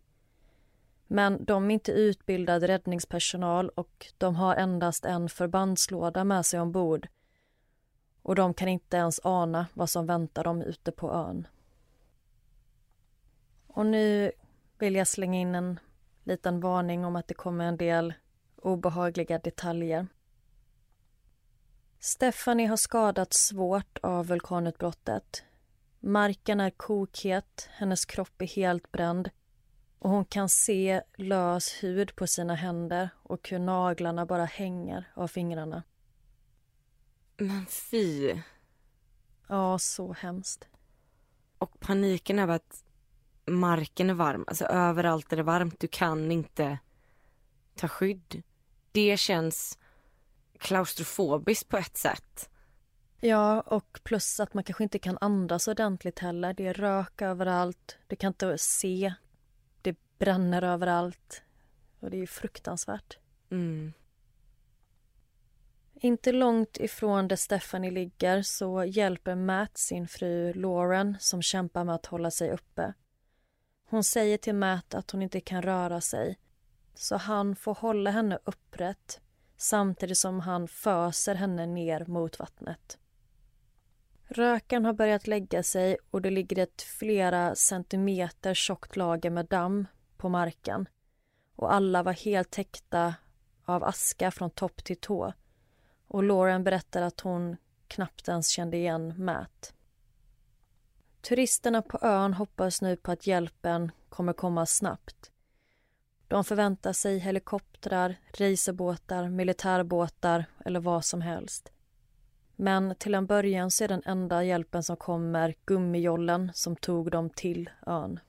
Men de är inte utbildad räddningspersonal och de har endast en förbandslåda med sig ombord och de kan inte ens ana vad som väntar dem ute på ön. Och nu vill jag slänga in en liten varning om att det kommer en del obehagliga detaljer. Stephanie har skadats svårt av vulkanutbrottet. Marken är kokhet, hennes kropp är helt bränd och hon kan se lös hud på sina händer och hur naglarna bara hänger av fingrarna. Men fy. Ja, så hemskt. Och paniken över att marken är varm, alltså överallt är det varmt, du kan inte ta skydd. Det känns klaustrofobiskt på ett sätt. Ja, och plus att man kanske inte kan andas ordentligt heller. Det är rök överallt, du kan inte se, det bränner överallt. Och det är ju fruktansvärt. Mm. Inte långt ifrån där Stephanie ligger så hjälper Matt sin fru Lauren som kämpar med att hålla sig uppe. Hon säger till Matt att hon inte kan röra sig så han får hålla henne upprätt samtidigt som han föser henne ner mot vattnet. Röken har börjat lägga sig och det ligger ett flera centimeter tjockt lager med damm på marken och alla var helt täckta av aska från topp till tå och Lauren berättar att hon knappt ens kände igen Matt. Turisterna på ön hoppas nu på att hjälpen kommer komma snabbt. De förväntar sig helikoptrar, racerbåtar, militärbåtar eller vad som helst. Men till en början så är den enda hjälpen som kommer gummijollen som tog dem till ön.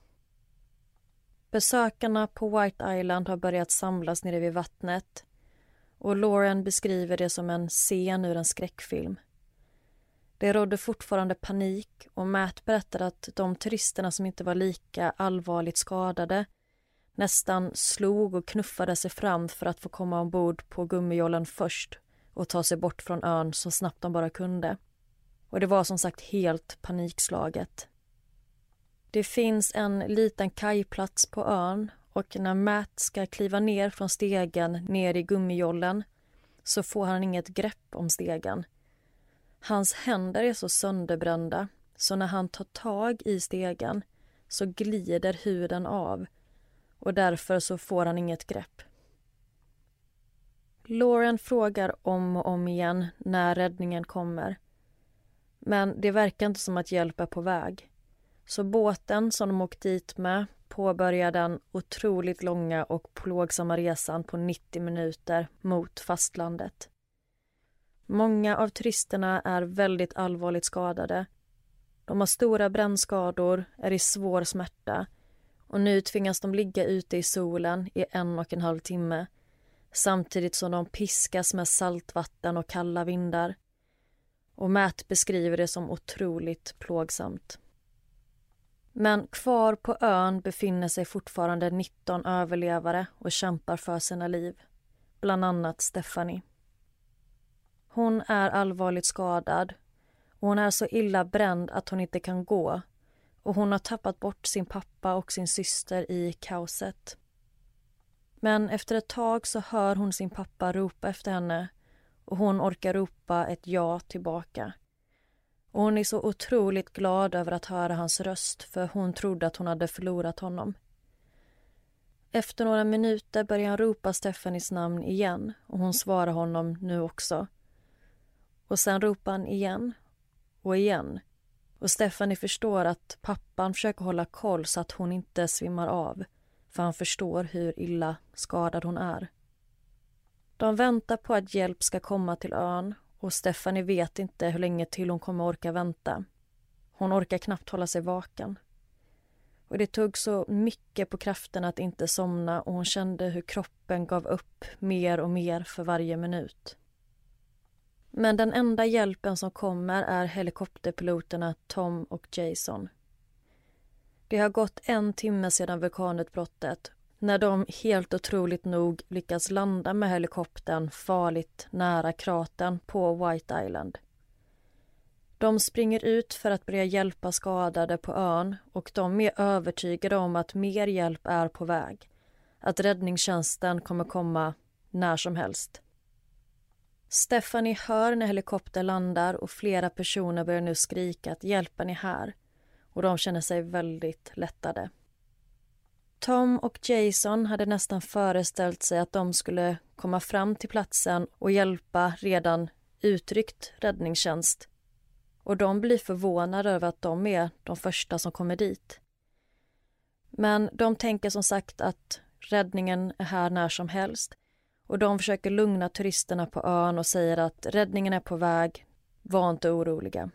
Besökarna på White Island har börjat samlas nere vid vattnet och Lauren beskriver det som en scen ur en skräckfilm. Det rådde fortfarande panik och Matt berättade att de turisterna som inte var lika allvarligt skadade nästan slog och knuffade sig fram för att få komma ombord på gummijollen först och ta sig bort från ön så snabbt de bara kunde. Och det var som sagt helt panikslaget. Det finns en liten kajplats på ön och när Matt ska kliva ner från stegen ner i gummijollen så får han inget grepp om stegen. Hans händer är så sönderbrända så när han tar tag i stegen så glider huden av och därför så får han inget grepp. Lauren frågar om och om igen när räddningen kommer. Men det verkar inte som att hjälp är på väg. Så båten som de åkt dit med påbörjar den otroligt långa och plågsamma resan på 90 minuter mot fastlandet. Många av turisterna är väldigt allvarligt skadade. De har stora brännskador, är i svår smärta och nu tvingas de ligga ute i solen i en och en halv timme samtidigt som de piskas med saltvatten och kalla vindar. Och Matt beskriver det som otroligt plågsamt. Men kvar på ön befinner sig fortfarande 19 överlevare och kämpar för sina liv. Bland annat Stephanie. Hon är allvarligt skadad och hon är så illa bränd att hon inte kan gå och hon har tappat bort sin pappa och sin syster i kaoset. Men efter ett tag så hör hon sin pappa ropa efter henne och hon orkar ropa ett ja tillbaka. Och hon är så otroligt glad över att höra hans röst för hon trodde att hon hade förlorat honom. Efter några minuter börjar han ropa Stephanies namn igen och hon svarar honom nu också. Och sen ropar han igen och igen. Och Stephanie förstår att pappan försöker hålla koll så att hon inte svimmar av för han förstår hur illa skadad hon är. De väntar på att hjälp ska komma till ön och Stephanie vet inte hur länge till hon kommer orka vänta. Hon orkar knappt hålla sig vaken. Och det tog så mycket på kraften att inte somna och hon kände hur kroppen gav upp mer och mer för varje minut. Men den enda hjälpen som kommer är helikopterpiloterna Tom och Jason. Det har gått en timme sedan vulkanutbrottet när de helt otroligt nog lyckas landa med helikoptern farligt nära kratern på White Island. De springer ut för att börja hjälpa skadade på ön och de är övertygade om att mer hjälp är på väg. Att räddningstjänsten kommer komma när som helst. Stephanie hör när helikoptern landar och flera personer börjar nu skrika att hjälpen är här och de känner sig väldigt lättade. Tom och Jason hade nästan föreställt sig att de skulle komma fram till platsen och hjälpa redan utryckt räddningstjänst. och de blir förvånade över att de är de första som kommer dit. Men de tänker som sagt att räddningen är här när som helst och de försöker lugna turisterna på ön och säger att räddningen är på väg, var inte oroliga.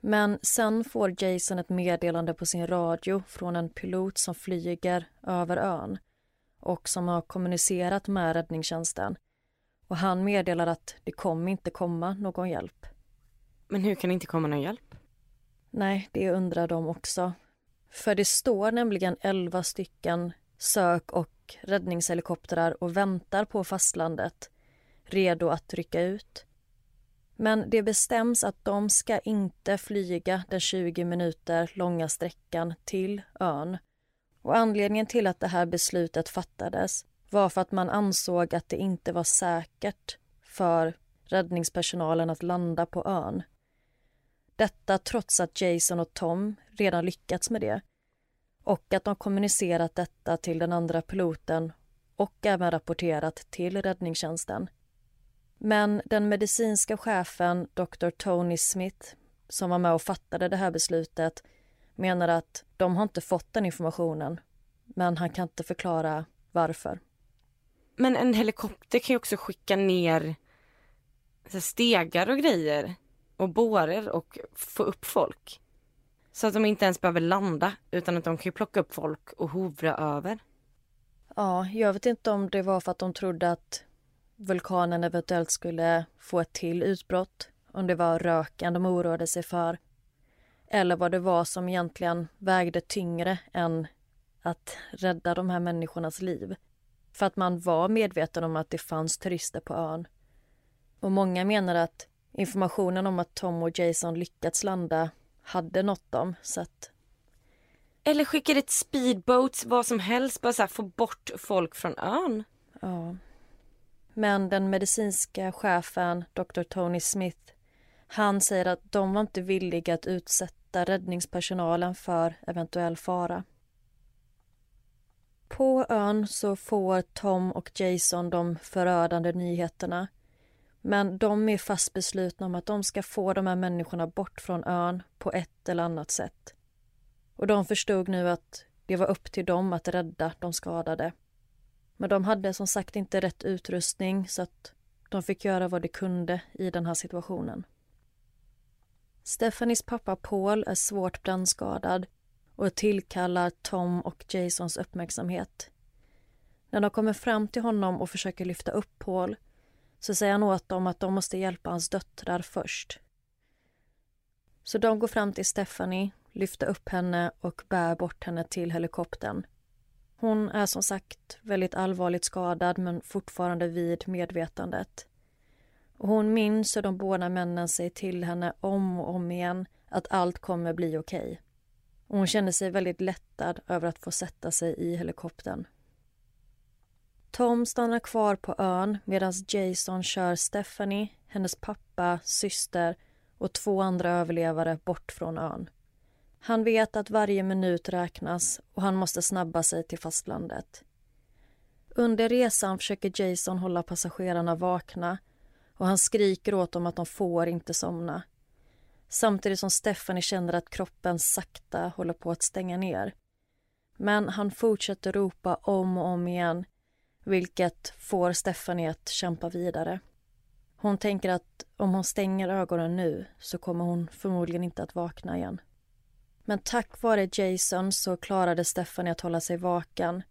Men sen får Jason ett meddelande på sin radio från en pilot som flyger över ön och som har kommunicerat med räddningstjänsten. Och han meddelar att det kommer inte komma någon hjälp. Men hur kan det inte komma någon hjälp? Nej, det undrar de också. För det står nämligen elva stycken sök och räddningshelikoptrar och väntar på fastlandet, redo att rycka ut. Men det bestäms att de ska inte flyga den 20 minuter långa sträckan till ön. Och anledningen till att det här beslutet fattades var för att man ansåg att det inte var säkert för räddningspersonalen att landa på ön. Detta trots att Jason och Tom redan lyckats med det och att de kommunicerat detta till den andra piloten och även rapporterat till räddningstjänsten. Men den medicinska chefen, Dr. Tony Smith, som var med och fattade det här beslutet menar att de har inte fått den informationen, men han kan inte förklara varför. Men en helikopter kan ju också skicka ner stegar och grejer och bårar och få upp folk. Så att de inte ens behöver landa utan att de kan plocka upp folk och hovra över. Ja, jag vet inte om det var för att de trodde att vulkanen eventuellt skulle få ett till utbrott. Om det var röken de oroade sig för. Eller vad det var som egentligen vägde tyngre än att rädda de här människornas liv. För att man var medveten om att det fanns turister på ön. Och många menar att informationen om att Tom och Jason lyckats landa hade nått dem. Så att... Eller skickar ett speedboat, vad som helst, bara så här, få bort folk från ön. Ja. Men den medicinska chefen, Dr. Tony Smith, han säger att de var inte villiga att utsätta räddningspersonalen för eventuell fara. På ön så får Tom och Jason de förödande nyheterna men de är fast beslutna om att de ska få de här människorna bort från ön på ett eller annat sätt. Och de förstod nu att det var upp till dem att rädda de skadade. Men de hade som sagt inte rätt utrustning så att de fick göra vad de kunde i den här situationen. Stephanies pappa Paul är svårt brännskadad och tillkallar Tom och Jasons uppmärksamhet. När de kommer fram till honom och försöker lyfta upp Paul så säger han åt dem att de måste hjälpa hans döttrar först. Så de går fram till Stephanie, lyfter upp henne och bär bort henne till helikoptern. Hon är som sagt väldigt allvarligt skadad men fortfarande vid medvetandet. Och hon minns hur de båda männen säger till henne om och om igen att allt kommer bli okej. Okay. hon känner sig väldigt lättad över att få sätta sig i helikoptern. Tom stannar kvar på ön medan Jason kör Stephanie, hennes pappa, syster och två andra överlevare bort från ön. Han vet att varje minut räknas och han måste snabba sig till fastlandet. Under resan försöker Jason hålla passagerarna vakna och han skriker åt dem att de får inte somna. Samtidigt som Stephanie känner att kroppen sakta håller på att stänga ner. Men han fortsätter ropa om och om igen vilket får Stephanie att kämpa vidare. Hon tänker att om hon stänger ögonen nu så kommer hon förmodligen inte att vakna igen. Men tack vare Jason så klarade Stephanie att hålla sig vaken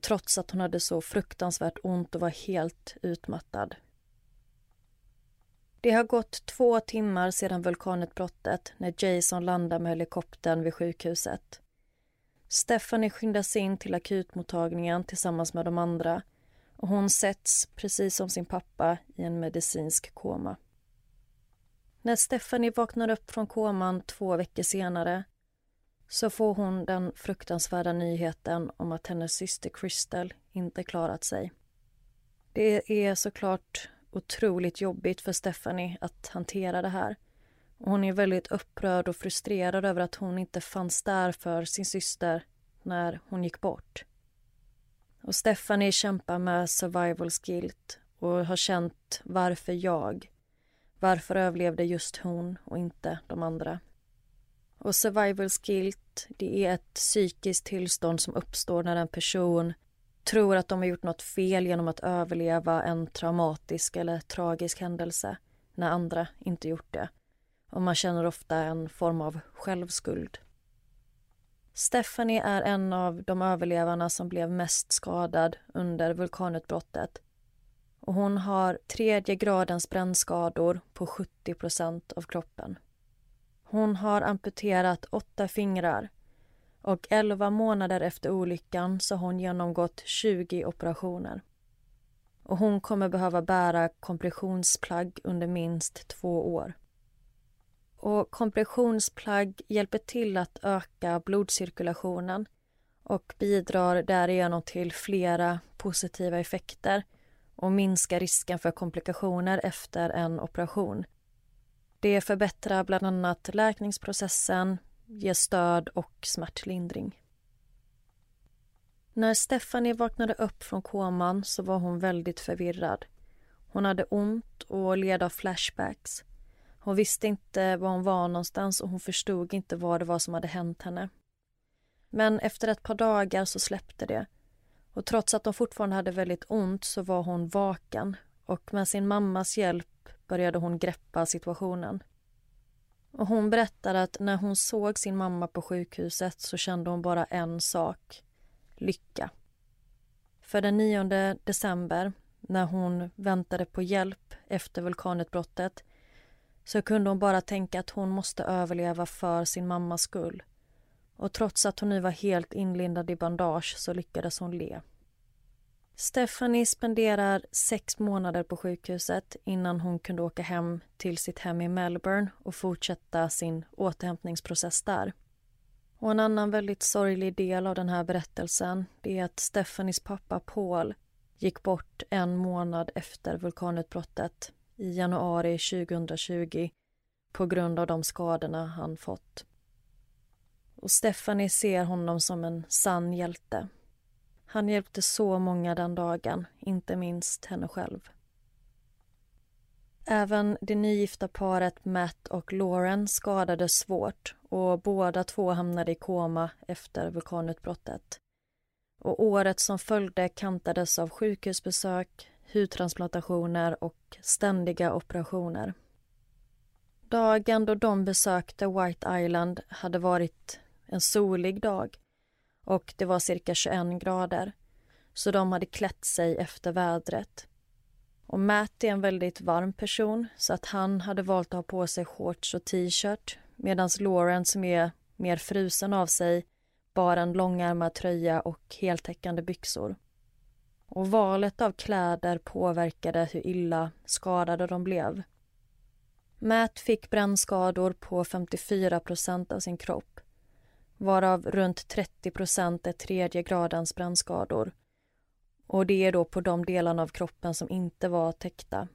trots att hon hade så fruktansvärt ont och var helt utmattad. Det har gått två timmar sedan vulkanutbrottet när Jason landar med helikoptern vid sjukhuset. Stephanie skyndas in till akutmottagningen tillsammans med de andra och hon sätts, precis som sin pappa, i en medicinsk koma. När Stephanie vaknar upp från koman två veckor senare så får hon den fruktansvärda nyheten om att hennes syster Crystal inte klarat sig. Det är såklart otroligt jobbigt för Stephanie att hantera det här. Hon är väldigt upprörd och frustrerad över att hon inte fanns där för sin syster när hon gick bort. Och Stephanie kämpar med survival guilt och har känt varför jag? Varför överlevde just hon och inte de andra? Och survival guilt, det är ett psykiskt tillstånd som uppstår när en person tror att de har gjort något fel genom att överleva en traumatisk eller tragisk händelse när andra inte gjort det. Och man känner ofta en form av självskuld. Stephanie är en av de överlevarna som blev mest skadad under vulkanutbrottet. Och hon har tredje gradens brännskador på 70 procent av kroppen. Hon har amputerat åtta fingrar och 11 månader efter olyckan så har hon genomgått 20 operationer. Och hon kommer behöva bära kompressionsplagg under minst två år. Och kompressionsplagg hjälper till att öka blodcirkulationen och bidrar därigenom till flera positiva effekter och minska risken för komplikationer efter en operation. Det förbättrar bland annat läkningsprocessen, ger stöd och smärtlindring. När Stephanie vaknade upp från koman så var hon väldigt förvirrad. Hon hade ont och led av flashbacks. Hon visste inte var hon var någonstans och hon förstod inte vad det var som hade hänt henne. Men efter ett par dagar så släppte det. Och trots att hon fortfarande hade väldigt ont så var hon vaken och med sin mammas hjälp började hon greppa situationen. Och hon berättade att när hon såg sin mamma på sjukhuset så kände hon bara en sak. Lycka. För den 9 december, när hon väntade på hjälp efter vulkanutbrottet så kunde hon bara tänka att hon måste överleva för sin mammas skull. Och trots att hon nu var helt inlindad i bandage så lyckades hon le. Stephanie spenderar sex månader på sjukhuset innan hon kunde åka hem till sitt hem i Melbourne och fortsätta sin återhämtningsprocess där. Och en annan väldigt sorglig del av den här berättelsen är att Stephanies pappa Paul gick bort en månad efter vulkanutbrottet i januari 2020 på grund av de skadorna han fått. Och Stephanie ser honom som en sann hjälte han hjälpte så många den dagen, inte minst henne själv. Även det nygifta paret Matt och Lauren skadades svårt och båda två hamnade i koma efter vulkanutbrottet. Och året som följde kantades av sjukhusbesök, hudtransplantationer och ständiga operationer. Dagen då de besökte White Island hade varit en solig dag och det var cirka 21 grader. Så de hade klätt sig efter vädret. Och Matt är en väldigt varm person så att han hade valt att ha på sig shorts och t-shirt medan Lauren som är mer frusen av sig bar en långärmad tröja och heltäckande byxor. Och valet av kläder påverkade hur illa skadade de blev. Matt fick brännskador på 54 procent av sin kropp varav runt 30 procent är tredje gradens brännskador. Och det är då på de delarna av kroppen som inte var täckta.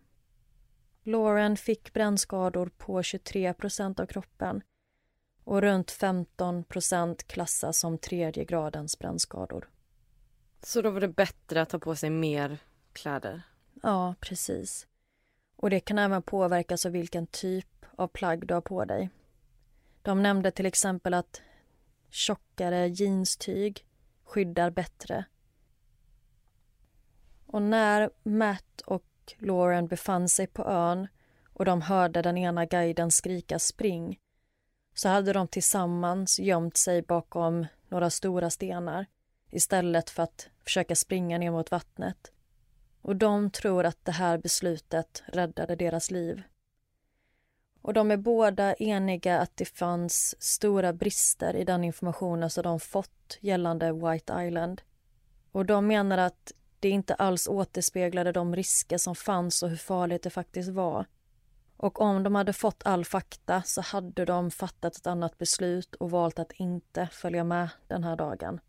Lauren fick brännskador på 23 procent av kroppen och runt 15 procent klassas som tredje gradens brännskador. Så då var det bättre att ta på sig mer kläder? Ja, precis. Och det kan även påverkas av vilken typ av plagg du har på dig. De nämnde till exempel att tjockare jeanstyg skyddar bättre. Och när Matt och Lauren befann sig på ön och de hörde den ena guiden skrika spring så hade de tillsammans gömt sig bakom några stora stenar istället för att försöka springa ner mot vattnet. Och de tror att det här beslutet räddade deras liv. Och de är båda eniga att det fanns stora brister i den informationen som de fått gällande White Island. Och de menar att det inte alls återspeglade de risker som fanns och hur farligt det faktiskt var. Och om de hade fått all fakta så hade de fattat ett annat beslut och valt att inte följa med den här dagen.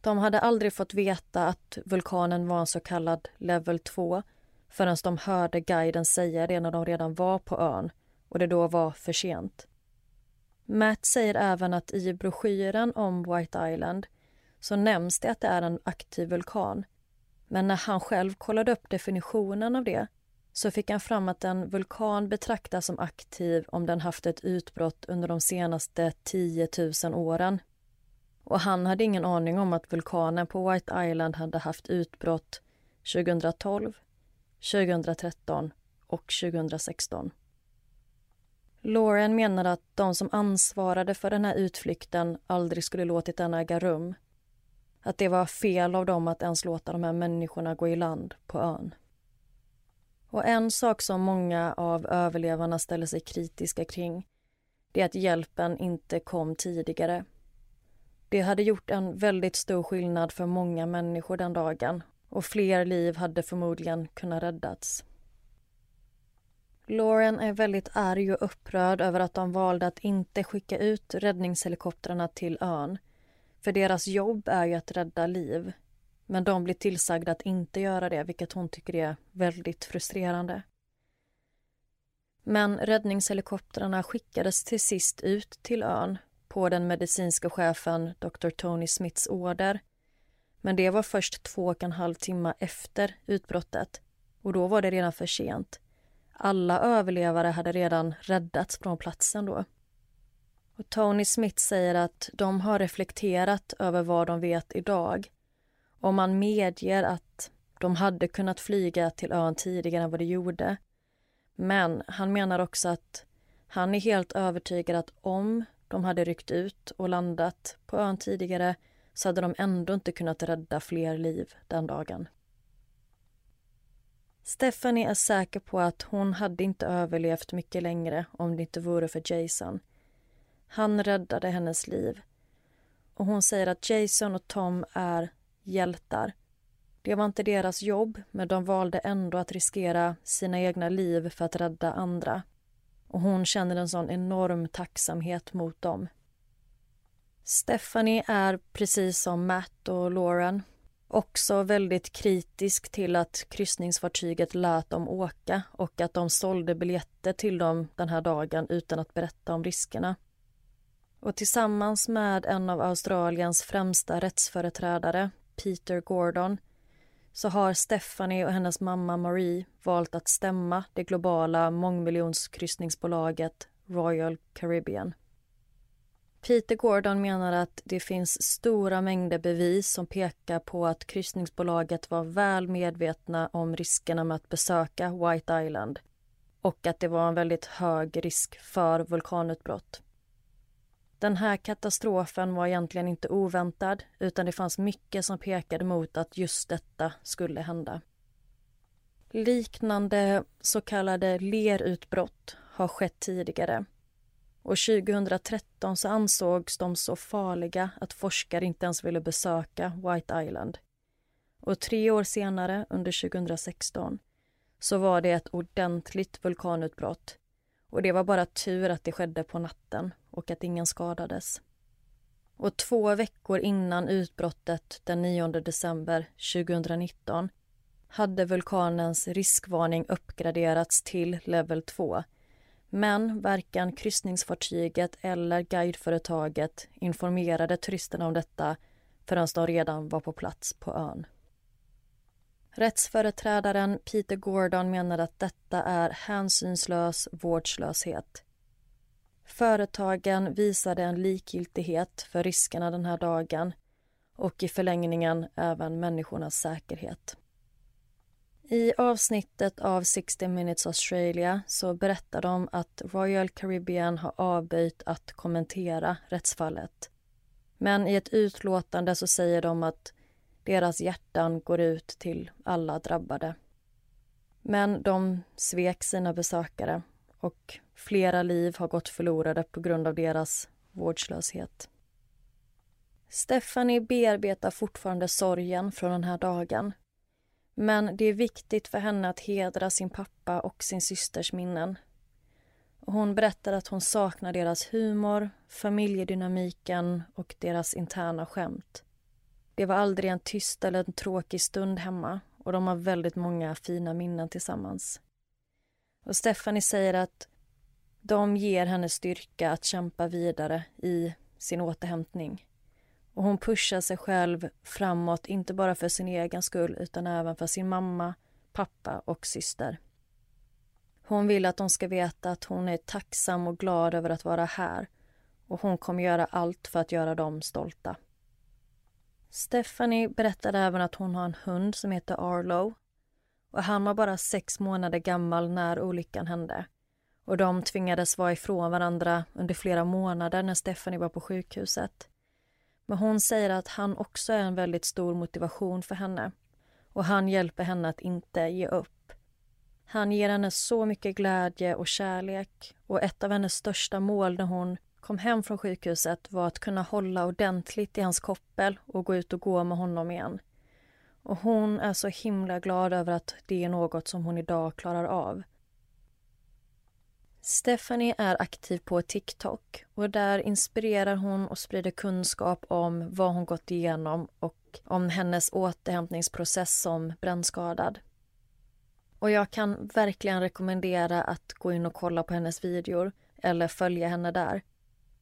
De hade aldrig fått veta att vulkanen var en så kallad level 2 förrän de hörde guiden säga det när de redan var på ön och det då var för sent. Matt säger även att i broschyren om White Island så nämns det att det är en aktiv vulkan. Men när han själv kollade upp definitionen av det så fick han fram att en vulkan betraktas som aktiv om den haft ett utbrott under de senaste 10 000 åren. Och han hade ingen aning om att vulkanen på White Island hade haft utbrott 2012, 2013 och 2016. Lauren menade att de som ansvarade för den här utflykten aldrig skulle låtit den äga rum. Att det var fel av dem att ens låta de här människorna gå i land på ön. Och en sak som många av överlevarna ställer sig kritiska kring det är att hjälpen inte kom tidigare. Det hade gjort en väldigt stor skillnad för många människor den dagen och fler liv hade förmodligen kunnat räddas. Lauren är väldigt arg och upprörd över att de valde att inte skicka ut räddningshelikoptrarna till ön. För deras jobb är ju att rädda liv. Men de blir tillsagda att inte göra det, vilket hon tycker är väldigt frustrerande. Men räddningshelikoptrarna skickades till sist ut till ön på den medicinska chefen Dr. Tony Smiths order. Men det var först två och en halv timme efter utbrottet och då var det redan för sent. Alla överlevare hade redan räddats från platsen då. Och Tony Smith säger att de har reflekterat över vad de vet idag och man medger att de hade kunnat flyga till ön tidigare än vad de gjorde. Men han menar också att han är helt övertygad att om de hade ryckt ut och landat på ön tidigare så hade de ändå inte kunnat rädda fler liv den dagen. Stephanie är säker på att hon hade inte överlevt mycket längre om det inte vore för Jason. Han räddade hennes liv. Och hon säger att Jason och Tom är hjältar. Det var inte deras jobb, men de valde ändå att riskera sina egna liv för att rädda andra. Och hon känner en sån enorm tacksamhet mot dem. Stephanie är precis som Matt och Lauren också väldigt kritisk till att kryssningsfartyget lät dem åka och att de sålde biljetter till dem den här dagen utan att berätta om riskerna. Och tillsammans med en av Australiens främsta rättsföreträdare, Peter Gordon så har Stephanie och hennes mamma Marie valt att stämma det globala mångmiljonskryssningsbolaget Royal Caribbean. Peter Gordon menar att det finns stora mängder bevis som pekar på att kryssningsbolaget var väl medvetna om riskerna med att besöka White Island och att det var en väldigt hög risk för vulkanutbrott. Den här katastrofen var egentligen inte oväntad utan det fanns mycket som pekade mot att just detta skulle hända. Liknande så kallade lerutbrott har skett tidigare och 2013 så ansågs de så farliga att forskare inte ens ville besöka White Island. Och tre år senare, under 2016, så var det ett ordentligt vulkanutbrott. Och det var bara tur att det skedde på natten och att ingen skadades. Och två veckor innan utbrottet den 9 december 2019 hade vulkanens riskvarning uppgraderats till level 2 men varken kryssningsfartyget eller guideföretaget informerade turisterna om detta förrän de redan var på plats på ön. Rättsföreträdaren Peter Gordon menar att detta är hänsynslös vårdslöshet. Företagen visade en likgiltighet för riskerna den här dagen och i förlängningen även människornas säkerhet. I avsnittet av 60 minutes Australia så berättar de att Royal Caribbean har avböjt att kommentera rättsfallet. Men i ett utlåtande så säger de att deras hjärtan går ut till alla drabbade. Men de svek sina besökare och flera liv har gått förlorade på grund av deras vårdslöshet. Stephanie bearbetar fortfarande sorgen från den här dagen men det är viktigt för henne att hedra sin pappa och sin systers minnen. hon berättar att hon saknar deras humor, familjedynamiken och deras interna skämt. Det var aldrig en tyst eller en tråkig stund hemma och de har väldigt många fina minnen tillsammans. Och Stephanie säger att de ger henne styrka att kämpa vidare i sin återhämtning. Och hon pushar sig själv framåt, inte bara för sin egen skull utan även för sin mamma, pappa och syster. Hon vill att de ska veta att hon är tacksam och glad över att vara här och hon kommer göra allt för att göra dem stolta. Stephanie berättade även att hon har en hund som heter Arlo och han var bara sex månader gammal när olyckan hände. Och de tvingades vara ifrån varandra under flera månader när Stephanie var på sjukhuset. Men hon säger att han också är en väldigt stor motivation för henne och han hjälper henne att inte ge upp. Han ger henne så mycket glädje och kärlek och ett av hennes största mål när hon kom hem från sjukhuset var att kunna hålla ordentligt i hans koppel och gå ut och gå med honom igen. Och hon är så himla glad över att det är något som hon idag klarar av. Stephanie är aktiv på TikTok och där inspirerar hon och sprider kunskap om vad hon gått igenom och om hennes återhämtningsprocess som brännskadad. Och jag kan verkligen rekommendera att gå in och kolla på hennes videor eller följa henne där.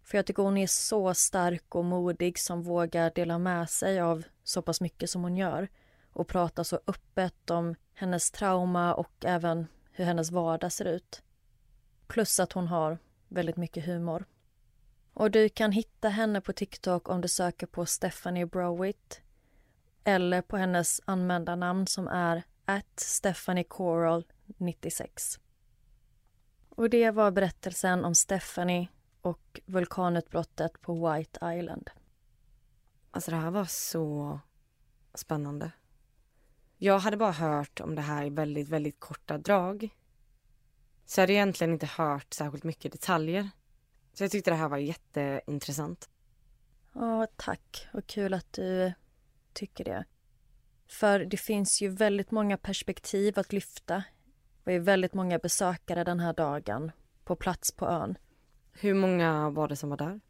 För jag tycker hon är så stark och modig som vågar dela med sig av så pass mycket som hon gör och prata så öppet om hennes trauma och även hur hennes vardag ser ut. Plus att hon har väldigt mycket humor. Och du kan hitta henne på TikTok om du söker på Stephanie Browitt eller på hennes användarnamn som är at Stephanie Coral 96. Och det var berättelsen om Stephanie och vulkanutbrottet på White Island. Alltså det här var så spännande. Jag hade bara hört om det här i väldigt, väldigt korta drag. Så jag hade egentligen inte hört särskilt mycket detaljer. Så jag tyckte det här var jätteintressant. Ja, tack. Och kul att du tycker det. För det finns ju väldigt många perspektiv att lyfta. Det är väldigt många besökare den här dagen på plats på ön. Hur många var det som var där?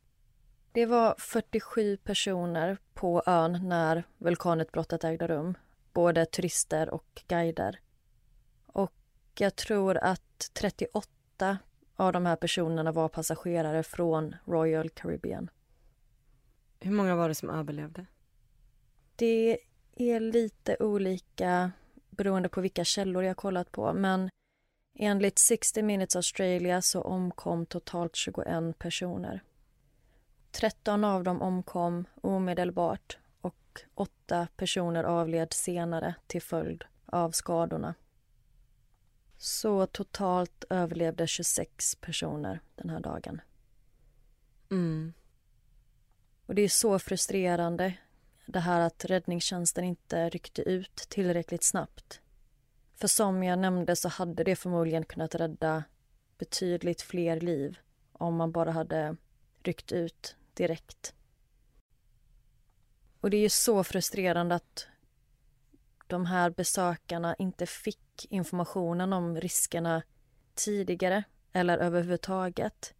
Det var 47 personer på ön när vulkanutbrottet ägde rum. Både turister och guider. Jag tror att 38 av de här personerna var passagerare från Royal Caribbean. Hur många var det som överlevde? Det är lite olika beroende på vilka källor jag kollat på men enligt 60 Minutes Australia så omkom totalt 21 personer. 13 av dem omkom omedelbart och 8 personer avled senare till följd av skadorna. Så totalt överlevde 26 personer den här dagen. Mm. Och det är så frustrerande det här att räddningstjänsten inte ryckte ut tillräckligt snabbt. För som jag nämnde så hade det förmodligen kunnat rädda betydligt fler liv om man bara hade ryckt ut direkt. Och det är ju så frustrerande att de här besökarna inte fick informationen om riskerna tidigare eller överhuvudtaget.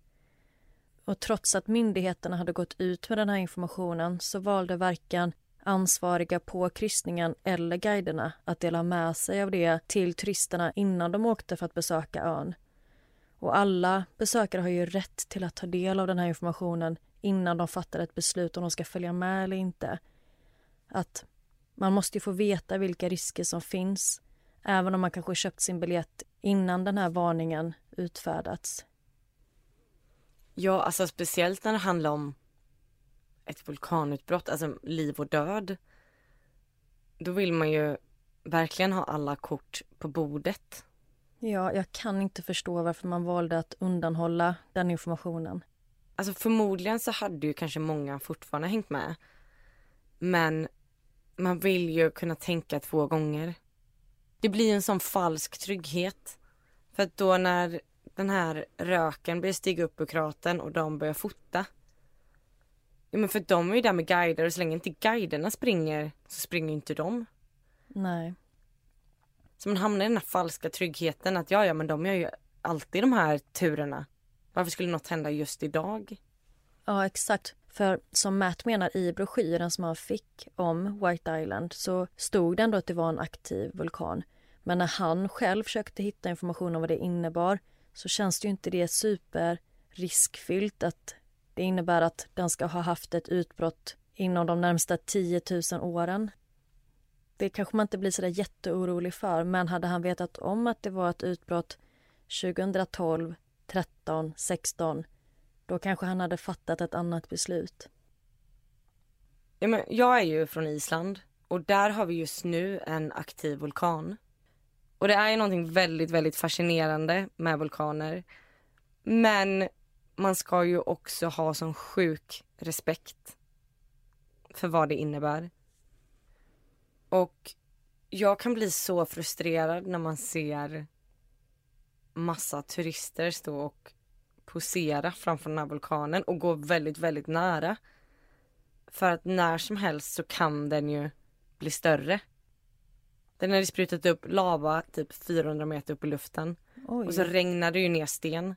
Och trots att myndigheterna hade gått ut med den här informationen så valde varken ansvariga på kryssningen eller guiderna att dela med sig av det till turisterna innan de åkte för att besöka ön. Och alla besökare har ju rätt till att ta del av den här informationen innan de fattar ett beslut om de ska följa med eller inte. Att man måste ju få veta vilka risker som finns även om man kanske köpt sin biljett innan den här varningen utfärdats. Ja, alltså speciellt när det handlar om ett vulkanutbrott, alltså liv och död. Då vill man ju verkligen ha alla kort på bordet. Ja, jag kan inte förstå varför man valde att undanhålla den informationen. Alltså förmodligen så hade ju kanske många fortfarande hängt med. Men man vill ju kunna tänka två gånger. Det blir en sån falsk trygghet. För att då när den här röken börjar stiga upp ur kratern och de börjar fota. Ja men för de är ju där med guider och så länge inte guiderna springer så springer inte de. Nej. Så man hamnar i den här falska tryggheten att ja ja men de gör ju alltid de här turerna. Varför skulle något hända just idag? Ja exakt. För som Matt menar i broschyren som han fick om White Island så stod det ändå att det var en aktiv vulkan. Men när han själv försökte hitta information om vad det innebar så känns det ju inte det superriskfyllt att det innebär att den ska ha haft ett utbrott inom de närmsta 10 000 åren. Det kanske man inte blir så där jätteorolig för men hade han vetat om att det var ett utbrott 2012, 13, 16 då kanske han hade fattat ett annat beslut. Ja, men jag är ju från Island och där har vi just nu en aktiv vulkan. Och det är ju någonting väldigt, väldigt fascinerande med vulkaner. Men man ska ju också ha sån sjuk respekt för vad det innebär. Och jag kan bli så frustrerad när man ser massa turister stå och posera framför den här vulkanen och gå väldigt, väldigt nära. För att när som helst så kan den ju bli större. Den hade sprutat upp lava typ 400 meter upp i luften. Oj. Och så regnade det ju ner sten.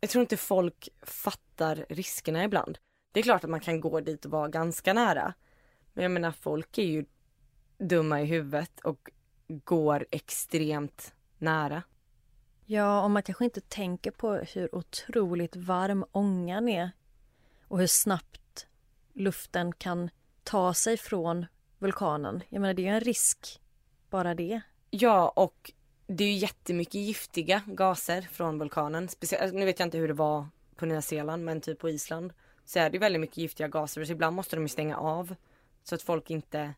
Jag tror inte folk fattar riskerna ibland. Det är klart att man kan gå dit och vara ganska nära. Men jag menar folk är ju dumma i huvudet och går extremt nära. Ja, och man kanske inte tänker på hur otroligt varm ångan är och hur snabbt luften kan ta sig från vulkanen. Jag menar, det är ju en risk, bara det. Ja, och det är ju jättemycket giftiga gaser från vulkanen. Speciellt, alltså, nu vet jag inte hur det var på Nya Zeeland, men typ på Island så är det väldigt mycket giftiga gaser. Så ibland måste de ju stänga av så att folk inte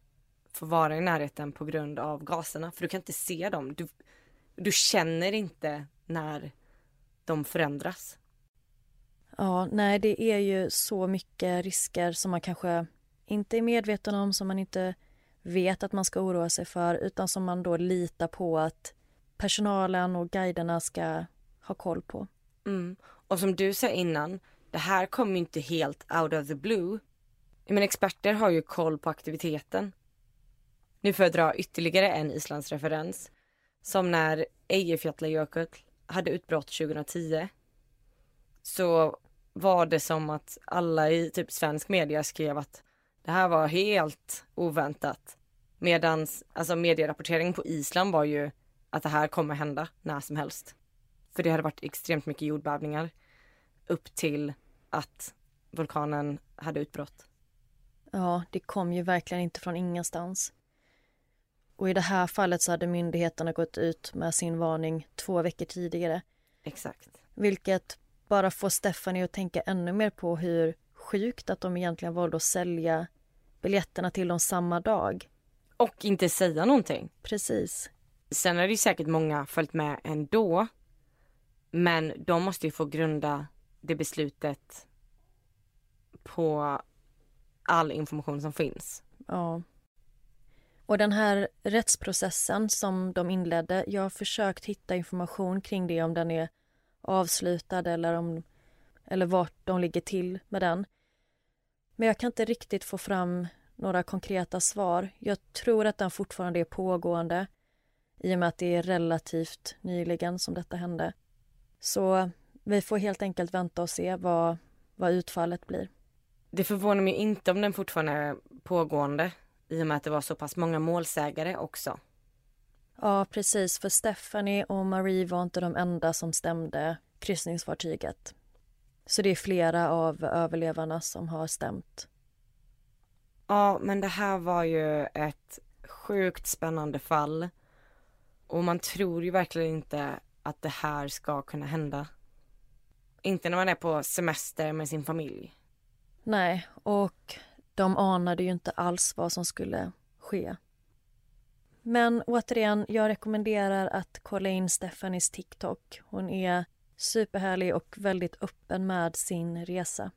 får vara i närheten på grund av gaserna. För du kan inte se dem. Du, du känner inte när de förändras. Ja, nej det är ju så mycket risker som man kanske inte är medveten om, som man inte vet att man ska oroa sig för utan som man då litar på att personalen och guiderna ska ha koll på. Mm. Och som du sa innan, det här kommer inte helt out of the blue. Men experter har ju koll på aktiviteten. Nu får jag dra ytterligare en Islandsreferens. Som när Eyjafjallajökull hade utbrott 2010 så var det som att alla i typ svensk media skrev att det här var helt oväntat. Medan alltså medierapporteringen på Island var ju att det här kommer hända när som helst. För det hade varit extremt mycket jordbävningar upp till att vulkanen hade utbrott. Ja, det kom ju verkligen inte från ingenstans. Och i det här fallet så hade myndigheterna gått ut med sin varning två veckor tidigare. Exakt. Vilket bara får Stephanie att tänka ännu mer på hur sjukt att de egentligen valde att sälja biljetterna till dem samma dag. Och inte säga någonting. Precis. Sen är det säkert många följt med ändå. Men de måste ju få grunda det beslutet på all information som finns. Ja. Och den här rättsprocessen som de inledde, jag har försökt hitta information kring det om den är avslutad eller om eller vart de ligger till med den. Men jag kan inte riktigt få fram några konkreta svar. Jag tror att den fortfarande är pågående i och med att det är relativt nyligen som detta hände. Så vi får helt enkelt vänta och se vad, vad utfallet blir. Det förvånar mig inte om den fortfarande är pågående i och med att det var så pass många målsägare också. Ja, precis. För Stephanie och Marie var inte de enda som stämde kryssningsfartyget. Så det är flera av överlevarna som har stämt. Ja, men det här var ju ett sjukt spännande fall. Och man tror ju verkligen inte att det här ska kunna hända. Inte när man är på semester med sin familj. Nej, och de anade ju inte alls vad som skulle ske. Men återigen, jag rekommenderar att kolla in Stephanies TikTok. Hon är superhärlig och väldigt öppen med sin resa.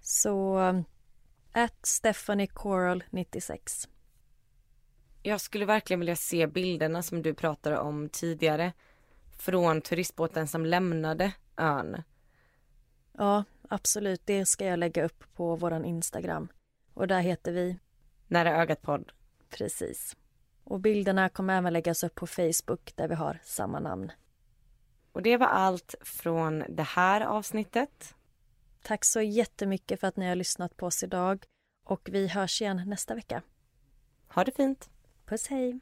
Så, at Stephanie Coral 96. Jag skulle verkligen vilja se bilderna som du pratade om tidigare från turistbåten som lämnade ön. Ja, absolut. Det ska jag lägga upp på vår Instagram. Och där heter vi... Nära ögat podd. Precis. Och bilderna kommer även läggas upp på Facebook där vi har samma namn. Och det var allt från det här avsnittet. Tack så jättemycket för att ni har lyssnat på oss idag och vi hörs igen nästa vecka. Ha det fint. Puss hej.